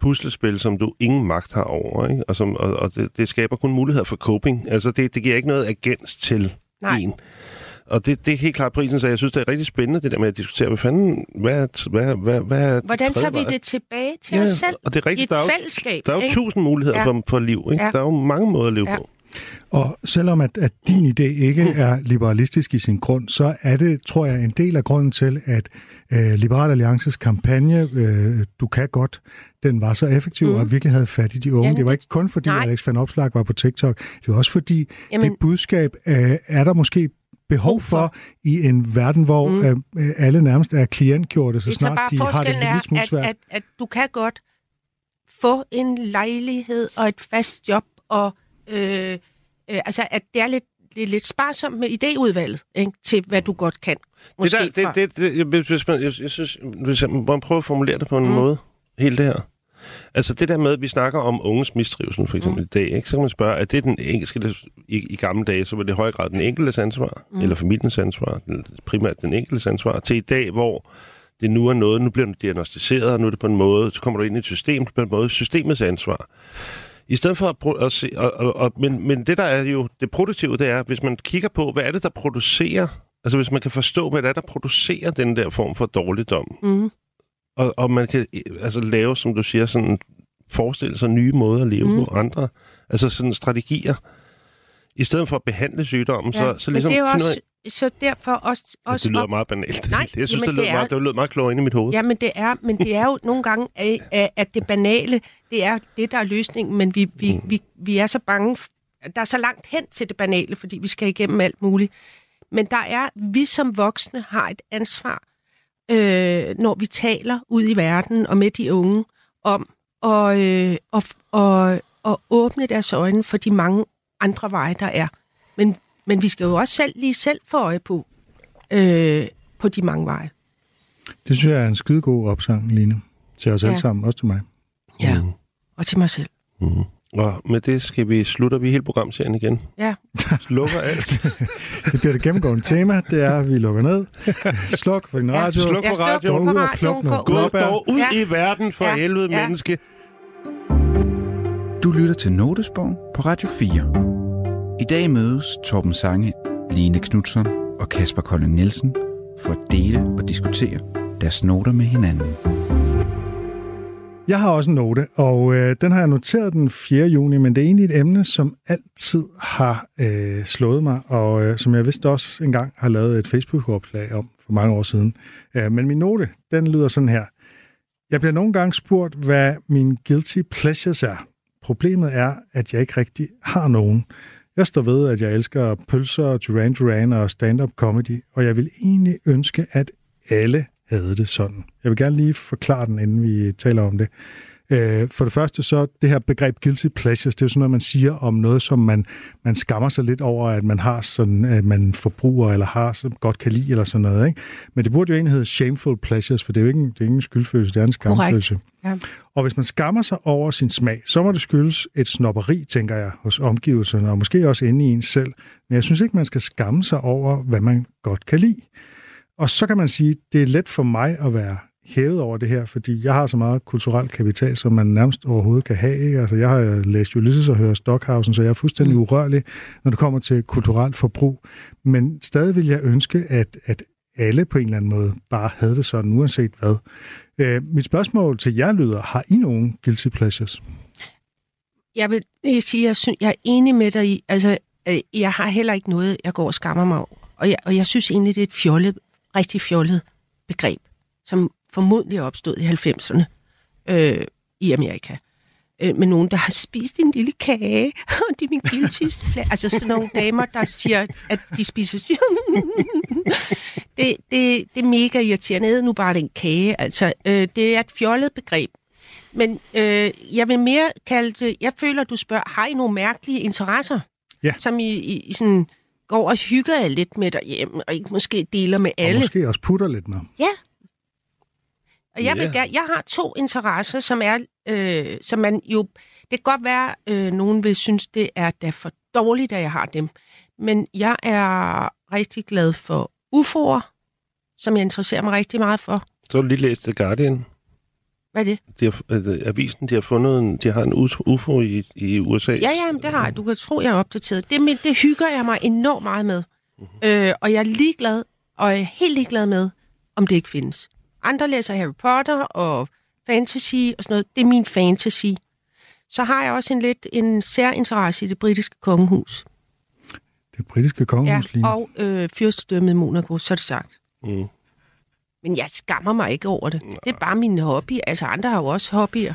puslespil, som du ingen magt har over, ikke? Og, som, og, og det, det skaber kun muligheder for coping. Altså, det, det giver ikke noget agens til Nej. en. Og det, det er helt klart prisen, så jeg synes, det er rigtig spændende, det der med at diskutere, hvad fanden, hvad, hvad, hvad, hvad Hvordan tager vi det tilbage til ja, os selv og det er rigtigt, i et der er jo, fællesskab? Der er jo ikke? tusind muligheder ja. for, for liv, ikke? Ja. Der er jo mange måder at leve ja. på. Og selvom at, at din idé ikke er liberalistisk i sin grund, så er det, tror jeg, en del af grunden til, at øh, Liberal Alliances kampagne, øh, Du kan godt, den var så effektiv mm. og virkelig havde fat i de unge. Jamen, det var ikke kun fordi, nej. Alex van Opslag var på TikTok. Det var også fordi, Jamen, det budskab øh, er der måske behov for i en verden, hvor mm. øh, alle nærmest er klientgjorte, så snart de har det lidt smule svært. At, at, at du kan godt få en lejlighed og et fast job, og øh, øh, altså, at det er lidt det er lidt sparsomt med idéudvalget, ikke, til hvad du godt kan. Måske det der, det, det, det, hvis man, jeg, jeg synes, hvis man prøver at formulere det på en mm. måde, helt det her. Altså det der med, at vi snakker om unges mistrivsel for eksempel mm. i dag, ikke? så kan man spørge, er det den enkelte, i, i gamle dage, så var det i høj grad den enkeltes ansvar, mm. eller familiens ansvar, primært den enkeltes ansvar, til i dag, hvor det nu er noget, nu bliver det diagnostiseret, og nu er det på en måde, så kommer du ind i et system, på en måde systemets ansvar. I stedet for at, at se, og, og, og, men, men det der er jo det produktive, det er, hvis man kigger på, hvad er det, der producerer, altså hvis man kan forstå, hvad det er, der producerer den der form for dårligdom, mm og, og man kan altså lave, som du siger, sådan forestille sig nye måder at leve mm. på andre. Altså sådan strategier. I stedet for at behandle sygdommen, ja, så, så ligesom... Men det er jo også, så derfor også... også ja, det lyder op... meget banalt. Nej, jeg synes, det, lød er... meget, det lød meget klogere inde i mit hoved. Ja, men det er, men det er jo nogle gange, at det banale, det er det, der er løsningen, men vi, vi, mm. vi, vi er så bange, der er så langt hen til det banale, fordi vi skal igennem alt muligt. Men der er, vi som voksne har et ansvar øh, når vi taler ud i verden og med de unge om at, øh, og, og, og åbne deres øjne for de mange andre veje, der er. Men, men vi skal jo også selv lige selv få øje på, øh, på de mange veje. Det synes jeg er en skidegod opsang, Line. Til os ja. alle sammen, også til mig. Ja, mm. og til mig selv. Mm. Og med det skal vi slutter vi hele programserien igen. Ja. Lukker alt. Det bliver det gennemgående tema, det er, at vi lukker ned. Sluk for din Ja, radio. sluk Ja, sluk radioen. Gå ud og pluk noget gå dog ud Ja. i verden for Ja. helvede, Ja. menneske. Du lytter til Notesbogen på Radio 4. I dag mødes Torben Sange, Line Knudsen og Kasper Kolding Nielsen for at dele og diskutere deres noter med hinanden. Jeg har også en note, og øh, den har jeg noteret den 4. juni, men det er egentlig et emne, som altid har øh, slået mig, og øh, som jeg vidste også engang har lavet et Facebook-opslag om for mange år siden. Øh, men min note, den lyder sådan her. Jeg bliver nogle gange spurgt, hvad min guilty pleasures er. Problemet er, at jeg ikke rigtig har nogen. Jeg står ved, at jeg elsker pølser, Duran Duran og stand-up comedy, og jeg vil egentlig ønske, at alle havde det sådan. Jeg vil gerne lige forklare den, inden vi taler om det. Øh, For det første så, det her begreb guilty pleasures, det er jo sådan noget, man siger om noget, som man, man skammer sig lidt over, at man har sådan, at man forbruger eller har, som godt kan lide eller sådan noget. Ikke? Men det burde jo egentlig hedde shameful pleasures, for det er jo ikke, det er ikke en skyldfølelse, det er en skamfølelse. Ja. Og hvis man skammer sig over sin smag, så må det skyldes et snopperi, tænker jeg, hos omgivelserne, og måske også inde i en selv. Men jeg synes ikke, man skal skamme sig over, hvad man godt kan lide. Og så kan man sige, det er let for mig at være hævet over det her, fordi jeg har så meget kulturel kapital, som man nærmest overhovedet kan have. Ikke? Altså, jeg har læst Ulysses og hørt Stockhausen, så jeg er fuldstændig urørlig, når det kommer til kulturelt forbrug. Men stadig vil jeg ønske, at, at alle på en eller anden måde bare havde det sådan, uanset hvad. Øh, mit spørgsmål til jer lyder, har I nogen guilty pleasures? Jeg vil sige, jeg, synes, jeg er enig med dig i, altså, øh, jeg har heller ikke noget, jeg går og skammer mig over. Og jeg, og jeg synes egentlig, det er et fjollet, rigtig fjollet begreb, som formodentlig opstået i 90'erne øh, i Amerika. Øh, med nogen, der har spist en lille kage, og det er min guilty. Altså sådan nogle damer, der siger, at de spiser... det, det, det er mega irriterende. Æd nu bare den kage. Altså, øh, det er et fjollet begreb. Men øh, jeg vil mere kalde det... Jeg føler, du spørger, har I nogle mærkelige interesser? Ja. Som I, I, I sådan går og hygger jer lidt med derhjemme, og ikke måske deler med Og alle. måske også putter lidt med. Ja. Og jeg, vil Ja. gerne, jeg har to interesser, som er, øh, som man jo... Det kan godt være, øh, nogen vil synes, det er da for dårligt, at jeg har dem. Men jeg er rigtig glad for UFO'er, som jeg interesserer mig rigtig meget for. Så har du lige læst The Guardian. Hvad er det? De har, øh, avisen, de har fundet en, de har en UFO i, i USA. Ja, ja, det har jeg. Du kan tro, jeg er opdateret. Det, men det hygger jeg mig enormt meget med. Øh, og jeg er ligeglad, og jeg er helt ligeglad med, om det ikke findes. Andre læser Harry Potter og fantasy og sådan noget. Det er min fantasy. Så har jeg også en lidt en særinteresse i det britiske kongehus. Det britiske Ja, kongehus lige. og øh, fyrstedømmet Monaco, så er det sagt. Mm. Men jeg skammer mig ikke over det. Det er bare min hobby. Altså, andre har jo også hobbyer.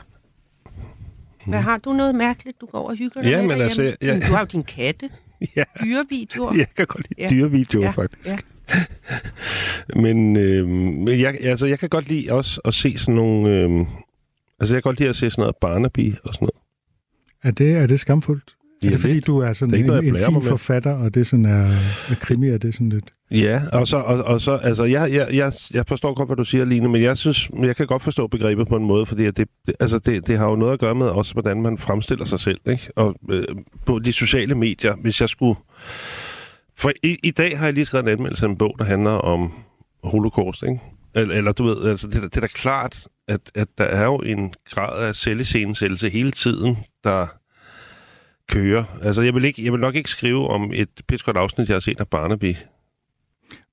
Hvad har du noget mærkeligt, du går over og hygger dig Ja, med men altså, jeg- Men Du har jo din katte, Ja, dyrevideoer. jeg kan godt lide Ja. dyrevideoer, Ja, faktisk. ja. Men, øh, jeg, altså, jeg kan godt lide også at se sådan nogle... Øh, altså, jeg kan godt lide at se sådan noget Barnaby og sådan noget. Er det, er det skamfuldt? Ja, er det fordi, lidt. du er sådan Det er en, noget, en fin forfatter, og det sådan er, er krimi, er det sådan lidt... Ja, og så, og, og så altså, jeg, jeg, jeg, jeg forstår godt, hvad du siger, Line, men jeg synes, jeg kan godt forstå begrebet på en måde, fordi det, altså det, det har jo noget at gøre med også, hvordan man fremstiller sig selv, ikke? Og øh, på de sociale medier, hvis jeg skulle... For i, i dag har jeg lige skrevet en anmeldelse af en bog, der handler om holocaust, ikke? Eller, eller du ved, altså det, er da- det er da klart, at, at der er jo en grad af selviscenesættelse hele tiden, der kører. Altså, jeg vil, ikke, jeg vil nok ikke skrive om et pitchgodt afsnit, jeg har set af Barnaby.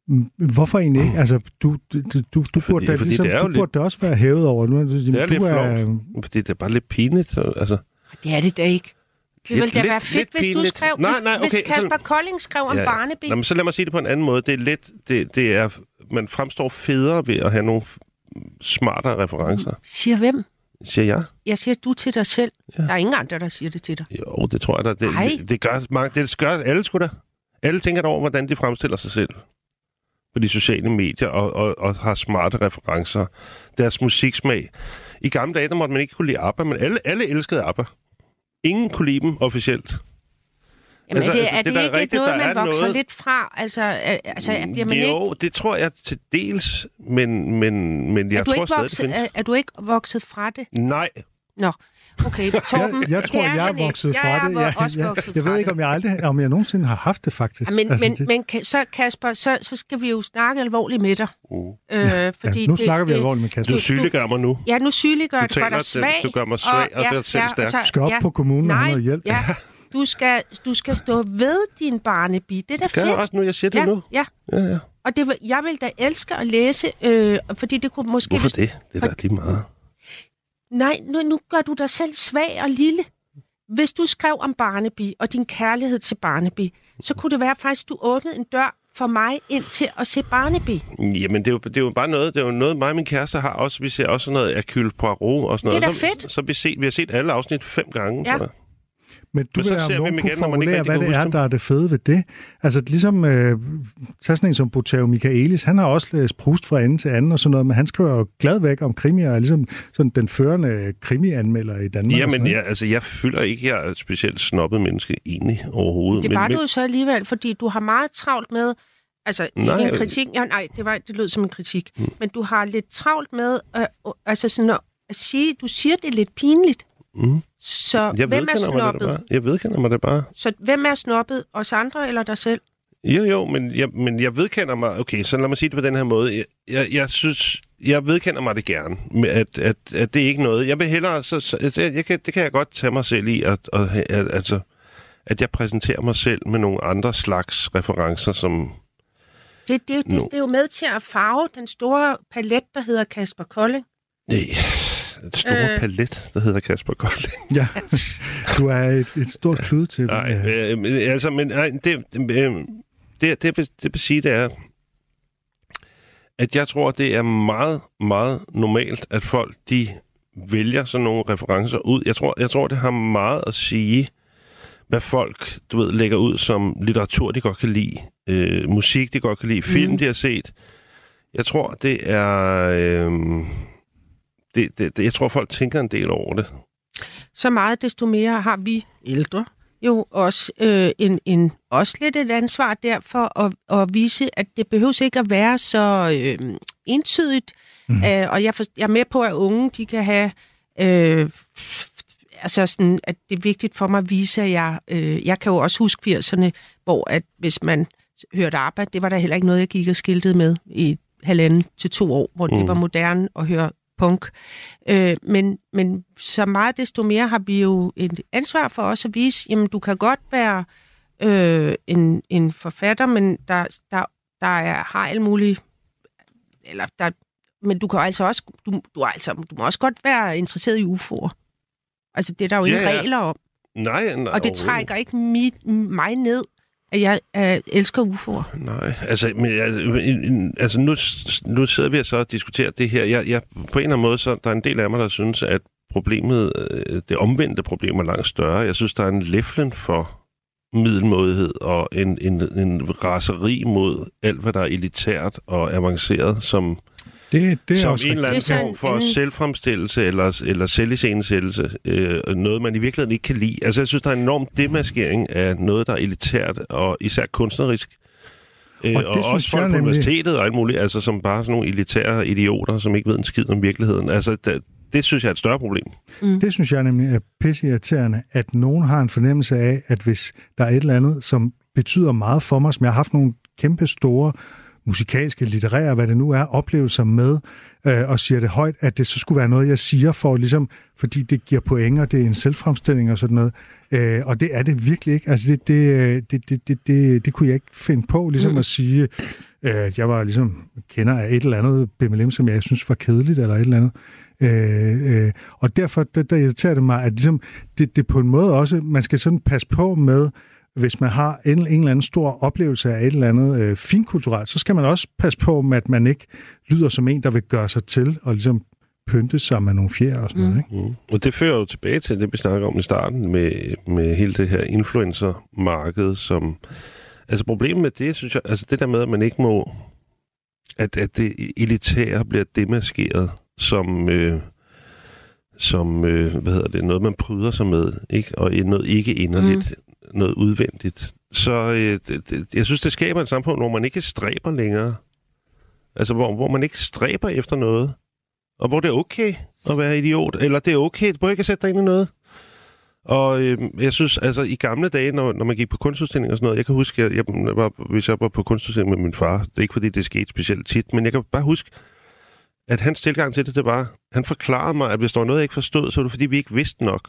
Mm, Hvorfor egentlig ikke? Altså, du, du, du, du Fordi- burde, da, fordi ligesom, det er du lidt- burde da også være hævet over. Nu, Det er du lidt er, Fordi det er bare lidt pinligt. Altså, Det er det da ikke. Det ville da lidt- være fedt, lidt hvis du skrev... Nej, hvis, nej, hvis okay, Kasper sådan- Kolding skrev om ja. Barnaby. Nå, men så lad mig sige det på en anden måde. Det er lidt, det, det er, man fremstår federe ved at have nogle smartere referencer, Siger hvem? siger jeg. Jeg siger du til dig selv. Ja. Der er ingen andre, der siger det til dig. Jo, det tror jeg da. Det, Ej. det, det, gør, mange, det gør alle sgu da. Alle tænker over, hvordan de fremstiller sig selv på de sociale medier og, og, og har smarte referencer. Deres musiksmag. I gamle dage, der måtte man ikke kunne lide ABBA, men alle, alle elskede ABBA. Ingen kunne lide dem officielt. Jamen, Altså, altså, det, altså, er det det, er ikke rigtigt, noget, man er vokser noget- lidt fra? Altså, altså bliver man jo, ikke... det tror jeg til dels, men, men, men jeg er, tror ikke stadig, det vokset, findes. er, er du ikke vokset fra det? Nej, Nå, Okay, Torben, Jeg, jeg tror, det er jeg er ikke. vokset jeg fra er det. Jeg, også jeg, vokset jeg ved ikke, det. om jeg aldrig, om jeg nogensinde har haft det, faktisk. Men, Altså, men, det- men så Kasper, så, så skal vi jo snakke alvorligt med dig. Mm. Øh, fordi ja, nu det, snakker vi det, alvorligt med Kasper. Du sygeliggør mig nu. Ja, nu sygeliggør Du det, taler dig svag. du gør mig svag, og det er selv stærkt. Du skal op på kommunen og have nej, noget hjælp. Ja, du skal, du skal stå ved din barnebi. Det er da jeg fedt. også nu, jeg siger det ja, nu. ja. Ja, ja. Og det, jeg vil da elske at læse, øh, fordi det kunne måske... Hvorfor det? Det er da lige meget. Nej, nu, nu gør du dig selv svag og lille. Hvis du skrev om Barnaby og din kærlighed til Barnaby, så kunne det være faktisk, du åbnede en dør for mig ind til at se Barnaby. Jamen, det er, jo, det er jo bare noget, det er jo noget, mig og min kæreste har også. Vi ser også sådan noget Hercule Poirot og sådan noget. Det er da så, fedt. Så, vi, set, vi har set alle afsnit fem gange, Ja. tror jeg. Men du Men så vil ser vi nogen dem kunne igen, når man ikke formulere, rigtig hvad det er, dem. der er det fede ved det. Altså ligesom, øh, tag sådan en som Boteo Michaelis, han har også læst Proust fra ende til anden og sådan noget, men han skriver jo glad væk om krimier, og er ligesom sådan den førende krimianmelder i Danmark. og Jamen, sådan, ja, altså, jeg føler ikke, jeg er et specielt snobbet menneske egentlig overhovedet. Det men, var men, du jo så alligevel, fordi du har meget travlt med... Altså, Nej, en øh. kritik. Ja, nej, det, var, det lød som en kritik. Mm. Men du har lidt travlt med øh, altså sådan at, at sige... Du siger, det lidt pinligt. Mm. Så jeg hvem er vedkender mig det snobbet? Jeg vedkender mig det bare. Så hvem er snobbet? Os andre eller dig selv? Jo, jo, men jeg, men jeg vedkender mig... Okay, så lad mig sige det på den her måde. Jeg, jeg, jeg synes... Jeg vedkender mig det gerne, at, at, at det er ikke noget. Jeg vil hellere... Så, så, altså, jeg, jeg kan, det kan jeg godt tage mig selv i, at, at, at, altså, at jeg præsenterer mig selv med nogle andre slags referencer, som... Det, det, det, det, det er jo med til at farve den store palet, der hedder Kasper Kolding. Det, et store Øh. øh. palet, der hedder Kasper Kolding. Ja, du er et, et stort klud til Nej, øh, men, altså, men nej, det, øh, det, det, det, det vil sige, det er, at jeg tror, det er meget, meget normalt, at folk, de vælger sådan nogle referencer ud. Jeg tror, jeg tror det har meget at sige, hvad folk, du ved, lægger ud som litteratur, de godt kan lide, øh, musik, de godt kan lide, film, Mhm. de har set. Jeg tror, det er... Øh, det, det, det, jeg tror, folk tænker en del over det. Så meget desto mere har vi ældre jo også, øh, en, en, også lidt et ansvar derfor at, at vise, at det behøves ikke at være så øh, entydigt. Mm. Øh, og jeg, for, jeg er med på, at unge de kan have... Øh, altså sådan, at det er vigtigt for mig at vise, at jeg... Øh, jeg kan jo også huske 80'erne, hvor at hvis man hørte ABBA, det var der heller ikke noget, jeg gik og skiltede med i halvanden til to år, hvor mm. det var moderne at høre punk. Øh, men, men så meget desto mere har vi jo et ansvar for os at vise, jamen du kan godt være øh, en, en forfatter, men der, der, der er, har alle mulige... Eller der, men du kan altså også, du, du, altså, du må også godt være interesseret i UFO'er. Altså det er der jo ingen Ja, ja. regler om. Nej, nej Og det trækker ikke mit, mig ned, at jeg øh, elsker UFO'er. Nej, altså, men, altså, nu, nu sidder vi så og diskuterer det her. Jeg, jeg, på en eller anden måde, så der er en del af mig, der synes, at problemet, øh, det omvendte problem er langt større. Jeg synes, der er en læflen for middelmådighed og en, en, en raseri mod alt, hvad der er elitært og avanceret, som, det, det er som også en eller er anden form for en- selvfremstillelse eller, eller selviscenesættelse. Øh, noget, man i virkeligheden ikke kan lide. Altså, jeg synes, der er en enorm demaskering af noget, der er elitært og især kunstnerisk. Øh, Og og, det og også folk på nemlig- universitetet og alt muligt, altså som bare sådan nogle elitære idioter, som ikke ved en skid om virkeligheden. Altså, det, det synes jeg er et større problem. Det synes jeg nemlig er pisseirriterende, at nogen har en fornemmelse af, at hvis der er et eller andet, som betyder meget for mig, som jeg har haft nogle kæmpe store musikalske, litterære, hvad det nu er, oplevelser med, øh, og siger det højt, at det så skulle være noget, jeg siger, for ligesom, fordi det giver point, og det er en selvfremstilling og sådan noget. Øh, og det er det virkelig ikke. Altså, det, det, øh, det, det, det, det, det kunne jeg ikke finde på, ligesom mm. at sige, øh, at jeg var ligesom kender af et eller andet BMLM, som jeg synes var kedeligt, eller et eller andet. Øh, øh, og derfor der, der irriterer det mig, at ligesom, det, det på en måde også, man skal sådan passe på med, hvis man har en, en eller anden stor oplevelse af et eller andet øh, finkulturelt, så skal man også passe på med, at man ikke lyder som en, der vil gøre sig til og ligesom pynte sig med nogle fjer og sådan noget. Ikke? Mm. Og det fører jo tilbage til det, vi snakker om i starten, med, med hele det her influencer-marked, som... Altså problemet med det, synes jeg, altså det der med, at man ikke må... At, at det elitære bliver demaskeret som... Øh, som, øh, hvad hedder det, noget man pryder sig med, ikke? Og noget ikke inderligt, mm noget udvendigt. Så øh, det, det, jeg synes, det skaber et samfund, hvor man ikke stræber længere. Altså, hvor, hvor man ikke stræber efter noget. og hvor det er okay at være idiot, eller det er okay, du ikke ikke sætte dig ind i noget. Og øh, jeg synes, altså i gamle dage, når, når man gik på kunstudstilling og sådan noget, jeg kan huske, jeg, jeg var, hvis jeg var på kunstudstilling med min far, det er ikke fordi, det skete specielt tit, men jeg kan bare huske, at hans tilgang til det, det var, han forklarede mig, at hvis der var noget, jeg ikke forstod, så var det fordi, vi ikke vidste nok.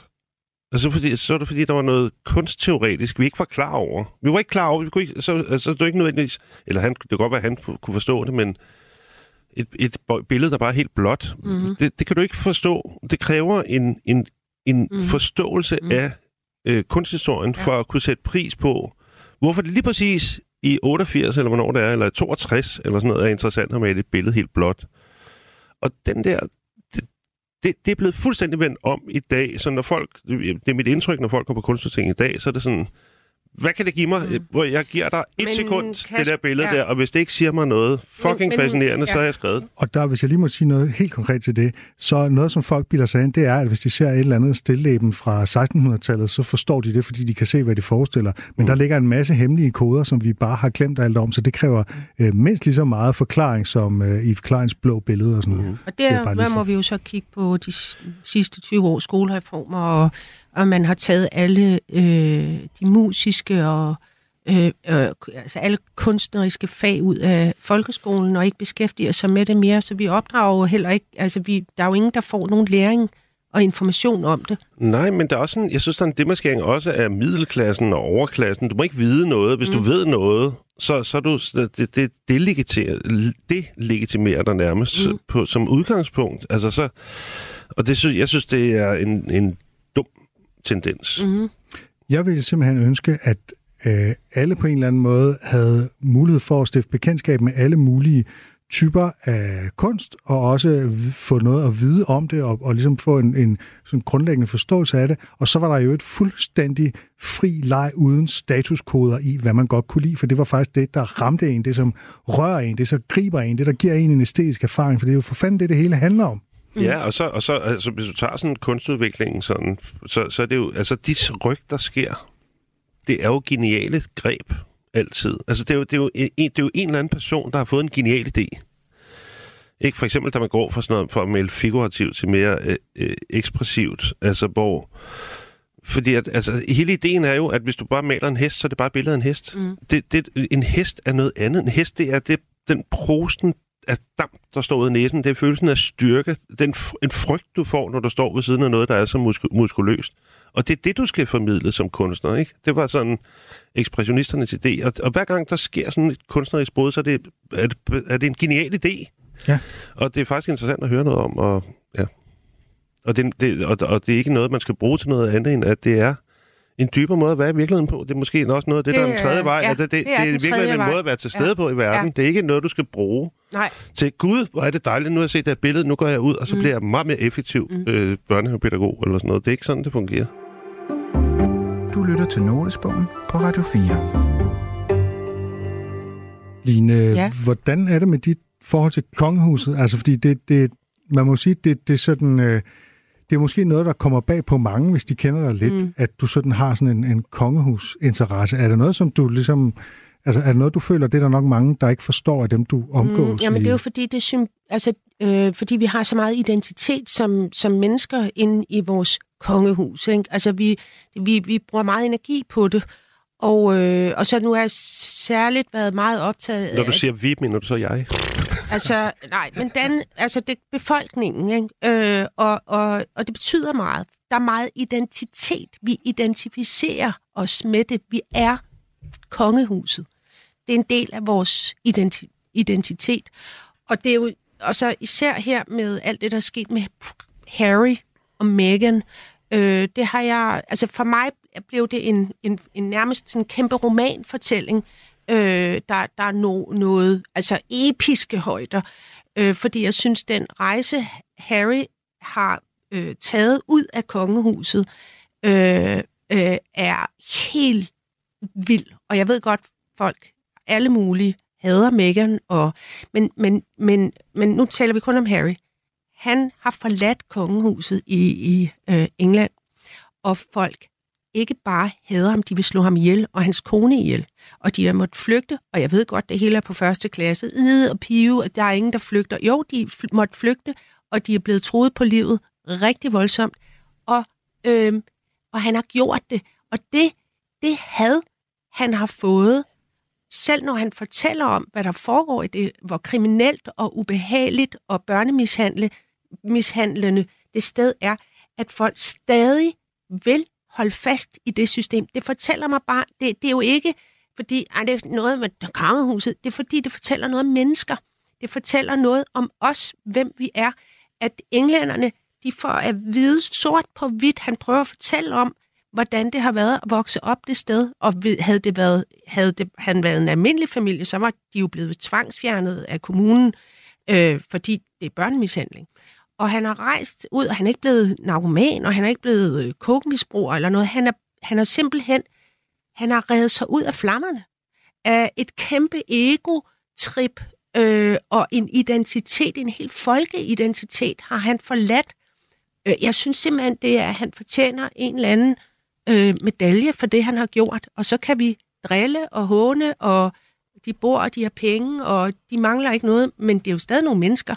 Altså, fordi, så var det fordi, der var noget kunstteoretisk, vi ikke var klar over. Vi var ikke klar over, vi kunne ikke, så, altså, det var ikke nødvendigvis, eller han, det kan godt være, at han kunne forstå det, men et, et billede, der bare er helt blåt, mm-hmm. det, det kan du ikke forstå. Det kræver en, en, en mm. forståelse mm. af øh, kunsthistorien ja. for at kunne sætte pris på, hvorfor det lige præcis i 88, eller hvornår det er, eller 62, eller sådan noget, er interessant at male et billede helt blåt. Og den der, det, det, er blevet fuldstændig vendt om i dag, så når folk, det er mit indtryk, når folk kommer på kunstudstilling i dag, så er det sådan, hvad kan det give mig? Mm. Hvor jeg giver dig et men, sekund, Kasper, det der billede ja. der, og hvis det ikke siger mig noget fucking men, men, fascinerende, ja. så er jeg skrevet. Og der, hvis jeg lige må sige noget helt konkret til det, så noget, som folk bilder sig ind, det er, at hvis de ser et eller andet stilleben fra 1600-tallet, så forstår de det, fordi de kan se, hvad de forestiller. Men mm. der ligger en masse hemmelige koder, som vi bare har glemt alt om, så det kræver øh, mindst lige så meget forklaring, som øh, i Clarins blå billede og sådan noget. Mm. Og der, der må vi jo så kigge på de sidste 20 års skolereformer og og man har taget alle øh, de musiske og øh, øh, altså alle kunstneriske fag ud af folkeskolen og ikke beskæftiger sig med det mere, så vi opdrager jo heller ikke, altså vi, der er jo ingen, der får nogen læring og information om det. Nej, men der er også sådan, jeg synes, der er en demaskering også af middelklassen og overklassen. Du må ikke vide noget. Hvis mm. du ved noget, så, så er du, det, det, det, det legitimerer dig nærmest mm. på, som udgangspunkt. Altså så, og det synes, jeg synes, det er en, en tendens. Mm-hmm. Jeg ville simpelthen ønske, at øh, alle på en eller anden måde havde mulighed for at stifte bekendtskab med alle mulige typer af kunst, og også få noget at vide om det, og, og ligesom få en, en sådan grundlæggende forståelse af det. Og så var der jo et fuldstændig fri leg uden statuskoder i, hvad man godt kunne lide, for det var faktisk det, der ramte en, det som rører en, det så griber en, det der giver en en æstetisk erfaring, for det er jo for fanden det, det hele handler om. Mm. Ja, og så, og så altså, hvis du tager sådan kunstudviklingen, sådan, så, så er det jo, altså de ryg, der sker, det er jo geniale greb altid. Altså det er jo, det er jo, en, det er jo en eller anden person, der har fået en genial idé. Ikke for eksempel, da man går fra sådan noget, for at male figurativt til mere øh, øh, ekspressivt, altså hvor... Fordi at, altså, hele ideen er jo, at hvis du bare maler en hest, så er det bare et billede af en hest. Mm. Det, det, en hest er noget andet. En hest, det er det, den prosten, af damp, der står ud af næsen. Det er følelsen af styrke. Den en frygt, du får, når du står ved siden af noget, der er så musk- muskuløst. Og det er det, du skal formidle som kunstner, ikke? Det var sådan ekspressionisternes idé. Og, og hver gang der sker sådan et kunstnerisk brud, så er det, er det, er det en genial idé. Ja. Og det er faktisk interessant at høre noget om. Og, ja. og, det, det, og, og det er ikke noget, man skal bruge til noget andet, end at det er en dybere måde at være i virkeligheden på. Det er måske også noget af det, det der er den tredje vej. Ja, det, det, det, er, det er virkelig en måde at være til stede ja. på i verden. Ja. Det er ikke noget, du skal bruge Nej. til Gud, hvor er det dejligt, nu har jeg set det her billede, nu går jeg ud, og så mm. bliver jeg meget mere effektiv mm. øh, børnehavepædagog eller sådan noget. Det er ikke sådan, det fungerer. Du lytter til Notesbogen på Radio 4. Line, ja. hvordan er det med dit forhold til kongehuset? Altså, fordi det, det, man må sige, det, det er sådan... Øh, det er måske noget, der kommer bag på mange, hvis de kender dig lidt, mm. at du sådan har sådan en, en kongehusinteresse. Er det noget, som du ligesom... Altså, er det noget, du føler, det er der nok mange, der ikke forstår af dem, du omgås? Mm, jamen, det er jo fordi, det er altså, øh, fordi vi har så meget identitet som, som mennesker inde i vores kongehus. Ikke? Altså, vi, vi, vi bruger meget energi på det. Og, øh, og så nu har jeg særligt været meget optaget Når du siger vi, mener du så jeg? Altså, nej, men den, altså det befolkningen, ikke? Øh, og, og, og det betyder meget. Der er meget identitet. Vi identificerer os med det. Vi er kongehuset. Det er en del af vores identi- identitet. Og det er jo og så især her med alt det, der er sket med Harry og Meghan, øh, det har jeg, altså for mig blev det en, en, en nærmest en kæmpe romanfortælling, Øh, der, der er no, noget, altså episke højder, øh, fordi jeg synes, den rejse, Harry har øh, taget ud af kongehuset, øh, øh, er helt vild. Og jeg ved godt, folk, alle mulige, hader Meghan, og, men, men, men, men nu taler vi kun om Harry. Han har forladt kongehuset i, i øh, England, og folk ikke bare hader ham, de vil slå ham ihjel, og hans kone ihjel. Og de har måttet flygte, og jeg ved godt, det hele er på første klasse. Øh, og pive, og der er ingen, der flygter. Jo, de måtte flygte, og de er blevet troet på livet rigtig voldsomt. Og, øhm, og han har gjort det. Og det, det had, han har fået, selv når han fortæller om, hvad der foregår i det, hvor kriminelt og ubehageligt og børnemishandlende det sted er, at folk stadig vil holde fast i det system. Det fortæller mig bare, det, det er jo ikke, fordi ej, det er noget med kongehuset, det er fordi, det fortæller noget om mennesker. Det fortæller noget om os, hvem vi er. At englænderne, de får at vide sort på hvidt, han prøver at fortælle om, hvordan det har været at vokse op det sted, og havde det været, havde det, han været en almindelig familie, så var de jo blevet tvangsfjernet af kommunen, øh, fordi det er børnemishandling. Og han har rejst ud, og han er ikke blevet narkoman, og han er ikke blevet øh, kokmisbruger eller noget. Han er, han er simpelthen, han har reddet sig ud af flammerne af et kæmpe ego-trip øh, og en identitet, en helt folkeidentitet har han forladt. Øh, jeg synes simpelthen, det er, at han fortjener en eller anden øh, medalje for det, han har gjort. Og så kan vi drille og håne, og de bor, og de har penge, og de mangler ikke noget, men det er jo stadig nogle mennesker.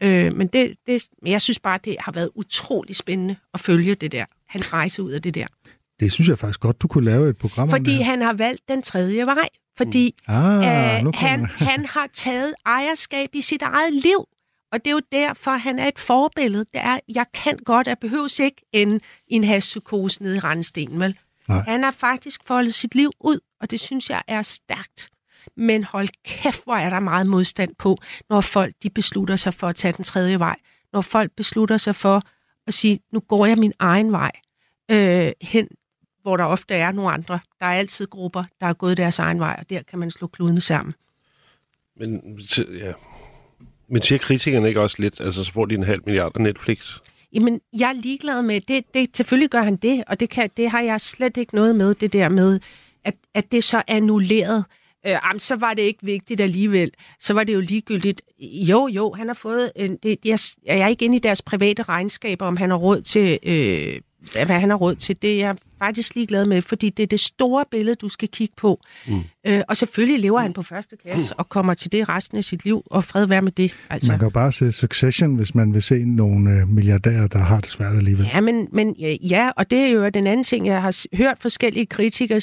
Øh, men det, det, jeg synes bare, det har været utrolig spændende at følge det der, hans rejse ud af det der. Det synes jeg faktisk godt, du kunne lave et program Fordi om han har valgt den tredje vej. Fordi mm. ah, øh, han, han har taget ejerskab i sit eget liv. Og det er jo derfor, han er et forbillede. Det er, jeg kan godt, jeg behøves ikke en, en hashpsykose nede i Randstenen, vel? Nej. Han har faktisk foldet sit liv ud, og det synes jeg er stærkt. Men hold kæft, hvor er der meget modstand på, når folk de beslutter sig for at tage den tredje vej. Når folk beslutter sig for at sige, nu går jeg min egen vej øh, hen, hvor der ofte er nogle andre. Der er altid grupper, der er gået deres egen vej, og der kan man slå kludene sammen. Men, ja. Men siger kritikerne ikke også lidt, altså så får de en halv milliard af Netflix? Jamen, jeg er ligeglad med det. det selvfølgelig gør han det, og det, kan, det har jeg slet ikke noget med, det der med, at, at det så er annulleret øh, øh, jamen, så var det ikke vigtigt alligevel. Så var det jo ligegyldigt. Jo, jo, han har fået... En, det, jeg, jeg er ikke inde i deres private regnskaber, om han har råd til... Øh, hvad han har råd til, det er jeg faktisk ligeglad med, fordi det er det store billede, du skal kigge på. Mm. Øh, og selvfølgelig lever han på første klasse og kommer til det resten af sit liv, og fred være med det. Altså. Man kan jo bare se Succession, hvis man vil se nogle øh, milliardærer, der har det svært alligevel. Ja, men, men ja, og det er jo den anden ting, jeg har hørt forskellige kritikere,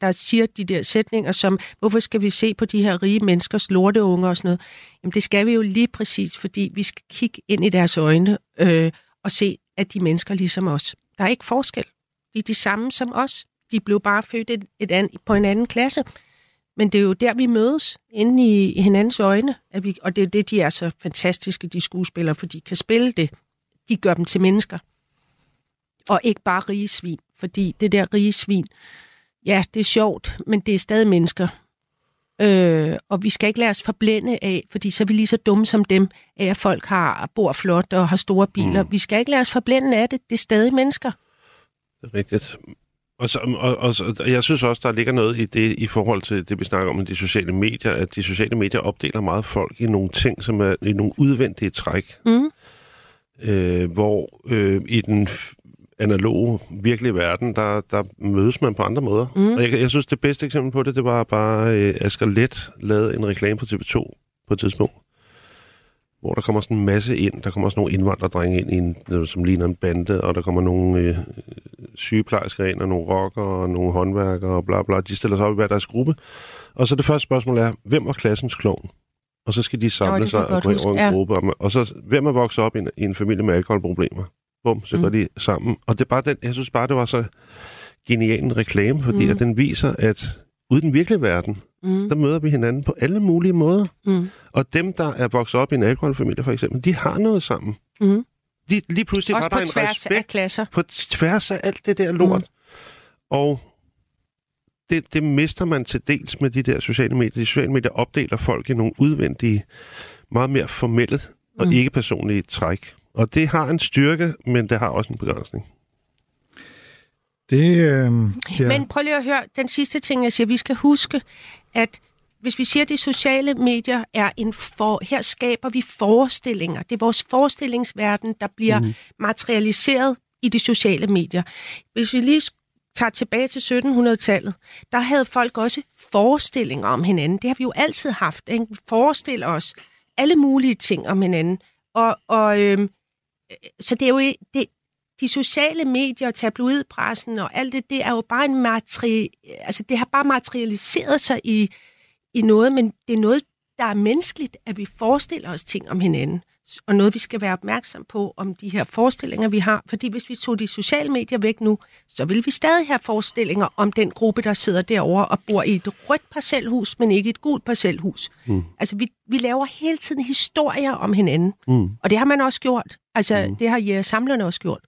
der siger de der sætninger, som, hvorfor skal vi se på de her rige menneskers lorteunger og sådan noget? Jamen det skal vi jo lige præcis, fordi vi skal kigge ind i deres øjne øh, og se, at de mennesker ligesom os. Der er ikke forskel. De er de samme som os. De blev bare født et, et an, på en anden klasse. Men det er jo der, vi mødes, inde i, i hinandens øjne. At vi, og det er det, de er så fantastiske, de skuespillere, for de kan spille det. De gør dem til mennesker. Og ikke bare rige svin. Fordi det der rige svin, ja, det er sjovt, men det er stadig mennesker. Øh, og vi skal ikke lade os forblænde af, fordi så er vi lige så dumme som dem, af at folk har bor flot og har store biler. Mm. Vi skal ikke lade os forblænde af det. Det er stadig mennesker. Det er rigtigt. Og, så, og, og, og jeg synes også, der ligger noget i det i forhold til det, vi snakker om med de sociale medier, at de sociale medier opdeler meget folk i nogle ting, som er i nogle udvendige træk. Mm. Øh, hvor øh, i den analoge, virkelige verden, der, der mødes man på andre måder. Mm. Og jeg, jeg synes, det bedste eksempel på det, det var bare øh, Asger Let lavede en reklame på TV2 på et tidspunkt, hvor der kommer sådan en masse ind. Der kommer også nogle indvandrerdrenge ind, i en, som ligner en bande, og der kommer nogle øh, sygeplejersker ind, og nogle rockere, og nogle håndværkere, og bla bla. De stiller sig op i hver deres gruppe. Og så det første spørgsmål er, hvem var klassens klovn? Og så skal de samle oh, sig og gå over en ja. gruppe. Og så, hvem er vokset op i en, i en familie med alkoholproblemer? Bum, så mm. går de sammen. Og det er bare den, jeg synes bare, det var så genial en reklame, fordi mm. at den viser, at ude i den virkelige verden, mm. der møder vi hinanden på alle mulige måder. Mm. Og dem, der er vokset op i en alkoholfamilie for eksempel, de har noget sammen. Mm. De, lige pludselig Også var der en respekt af klasser. på tværs af alt det der lort. Mm. Og det, det mister man til dels med de der sociale medier. De sociale medier opdeler folk i nogle udvendige, meget mere formelle og mm. ikke personlige træk. Og det har en styrke, men det har også en begrænsning. Det, øh, ja. Men prøv lige at høre, den sidste ting, jeg siger, vi skal huske, at hvis vi siger, at de sociale medier er en for... Her skaber vi forestillinger. Det er vores forestillingsverden, der bliver mm. materialiseret i de sociale medier. Hvis vi lige tager tilbage til 1700-tallet, der havde folk også forestillinger om hinanden. Det har vi jo altid haft. Ikke? Vi forestiller os alle mulige ting om hinanden og, og øhm, så det er jo i- det, de sociale medier, tabloidpressen og alt det, det er jo bare en materi, altså det har bare materialiseret sig i, i noget, men det er noget, der er menneskeligt, at vi forestiller os ting om hinanden. Og noget, vi skal være opmærksom på om de her forestillinger, vi har. Fordi hvis vi tog de sociale medier væk nu, så vil vi stadig have forestillinger om den gruppe, der sidder derovre og bor i et rødt parcelhus, men ikke et gult parcelhus. Mm. Altså, vi, vi laver hele tiden historier om hinanden. Mm. Og det har man også gjort. Altså, mm. det har ja, samlerne også gjort.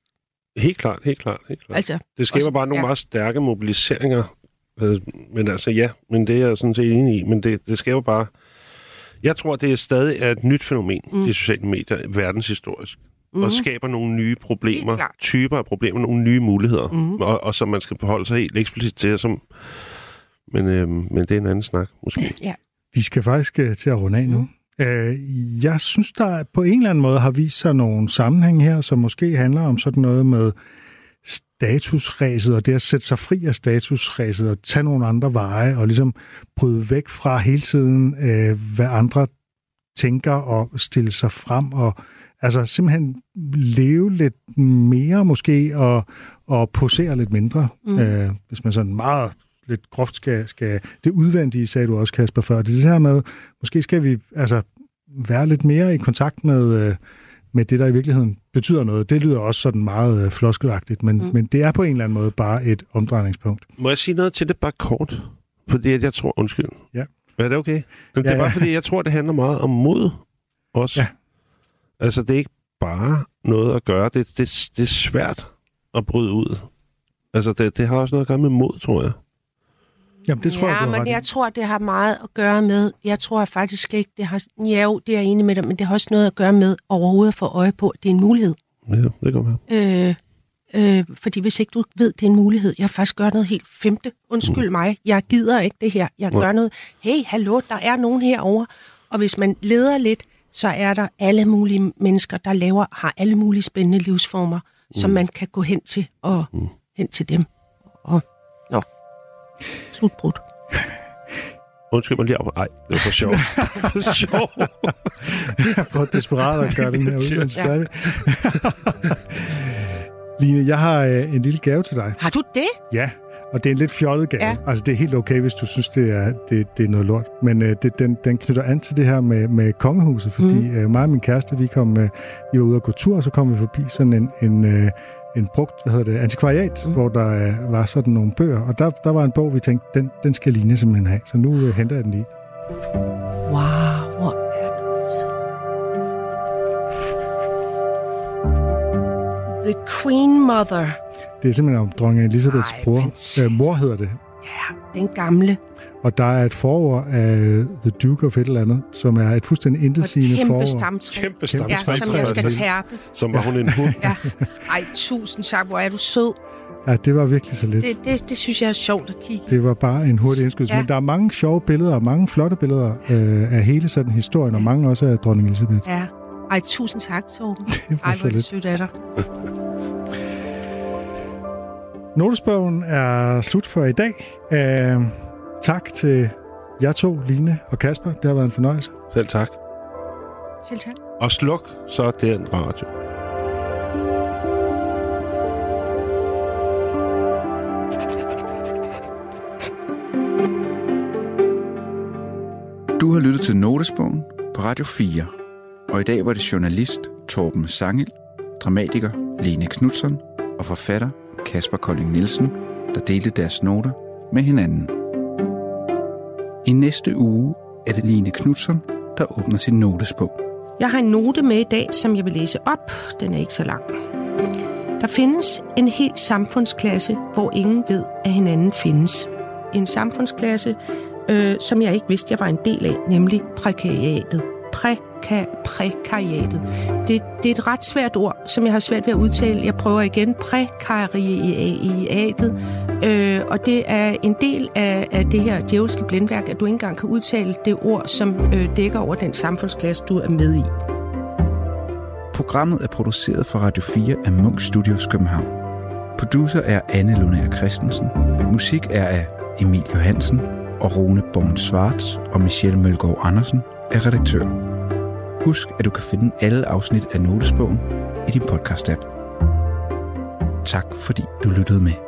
Helt klart, helt klart. Helt klart. Altså, Det skaber også- bare nogle ja. meget stærke mobiliseringer. Øh, Men altså ja, men det er jeg sådan set enig i. Men det, det skaber bare... Jeg tror, det er stadig er et nyt fænomen, mm. de sociale medier, verdenshistorisk. Mm. Og skaber nogle nye problemer, typer af problemer, nogle nye muligheder. Mhm. Og, og som man skal forholde sig helt eksplicit til. Som, men, øh, men det er en anden snak, måske. Ja. Vi skal faktisk øh, til at runde af nu. Mm. Øh, jeg synes, der på en eller anden måde har vist sig nogle sammenhæng her, som måske handler om sådan noget med statusræset, og det at sætte sig fri af statusræset og tage nogle andre veje, og ligesom bryde væk fra hele tiden, øh, hvad andre tænker og stille sig frem, og altså simpelthen leve lidt mere måske, og, og posere lidt mindre, mm. øh, hvis man sådan meget lidt groft skal, skal... Det udvendige, sagde du også, Kasper, før. Det er det her med, måske skal vi altså være lidt mere i kontakt med, øh, med det, der i virkeligheden betyder noget. Det lyder også sådan meget øh, floskelagtigt, men, mm. men det er på en eller anden måde bare et omdrejningspunkt. Må jeg sige noget til det bare kort? Fordi at jeg tror... Undskyld. Ja. Er det okay? Men det Ja, er bare ja. fordi, jeg tror, det handler meget om mod også. Ja. Altså, det er ikke bare noget at gøre. Det, det, det er svært at bryde ud. Altså, det, det har også noget at gøre med mod, tror jeg. Jamen, det tror ja, jeg, du men ret jeg tror, det har meget at gøre med, jeg tror faktisk ikke, det har, ja, jo, det er jeg enig med dig, men det har også noget at gøre med overhovedet at få øje på, at det er en mulighed. Ja, det kan være. Øh, øh, fordi hvis ikke du ved, det er en mulighed, jeg faktisk gør noget helt femte, undskyld mig, jeg gider ikke det her, jeg Nej. gør noget, hey, hallo, der er nogen herover og hvis man leder lidt, så er der alle mulige mennesker, der laver, har alle mulige spændende livsformer, mm. som man kan gå hen til og mm. hen til dem. Og, nå, slutbrudt. Undskyld mig lige op. Ej, det var for sjov. det var for sjov. Jeg prøver desperat at gøre den her udsendelse færdig. Line, jeg har øh, en lille gave til dig. Har du det? Ja, og det er en lidt fjollet gave. Ja. Altså, det er helt okay, hvis du synes, det er, det, det er noget lort. Men øh, det, den, den knytter an til det her med, med kongehuset, fordi mm. øh, mig og min kæreste, vi, kom, øh, vi var ude at gå tur, og så kom vi forbi sådan en, en, øh, en brugt, hvad hedder det, antikvariat, mm. hvor der øh, var sådan nogle bøger. Og der, der var en bog, vi tænkte, den, den skal Line simpelthen have. Så nu øh, henter jeg den lige. Wow, hvor er det så... The Queen Mother. Det er simpelthen om dronning Elisabeths Ej, bror. Øh, mor hedder det. Ja, den gamle. Og der er et forord af The Duke of et eller andet, som er et fuldstændig intetsigende kæmpe forord. stamtræ. Kæmpe Ja, stamtræ. som jeg skal tærpe. Som var hun en hund. Ja. Ej, tusind tak. Hvor er du sød. Ja, det var virkelig så lidt. Det, det, det synes jeg er sjovt at kigge. Det var bare en hurtig indskydelse. Ja. Ja. Men der er mange sjove billeder, og mange flotte billeder øh, af hele sådan historien, og mange også af dronning Elisabeth. Ja. Ej, tusind tak, Torben. Det var Ej, så hvor er det lidt. sødt af dig. Notesbogen er slut for i dag. Uh, tak til jer to, Line og Kasper. Det har været en fornøjelse. Selv tak. Selv tak. Og sluk så den radio. Du har lyttet til Notesbogen på Radio 4. Og i dag var det journalist Torben Sangel, dramatiker Lene Knudsen og forfatter Kasper Kolding Nielsen, der delte deres noter med hinanden. I næste uge er det Line Knudsen, der åbner sin notesbog. Jeg har en note med i dag, som jeg vil læse op. Den er ikke så lang. Der findes en hel samfundsklasse, hvor ingen ved, at hinanden findes. En samfundsklasse, øh, som jeg ikke vidste, jeg var en del af, nemlig prekariatet. Præka, prekariatet. Det, det er et ret svært ord, som jeg har svært ved at udtale. Jeg prøver igen. Prekariatet. Øh, og det er en del af, af det her djævelske blændværk, at du ikke engang kan udtale det ord, som øh, dækker over den samfundsklasse, du er med i. Programmet er produceret for Radio 4 af Munk Studios København. Producer er Anne Lunær Christensen. Musik er af Emil Johansen og Rune Born Svarts og Michelle Mølgaard Andersen er redaktør. Husk, at du kan finde alle afsnit af Notesbogen i din podcast-app. Tak fordi du lyttede med.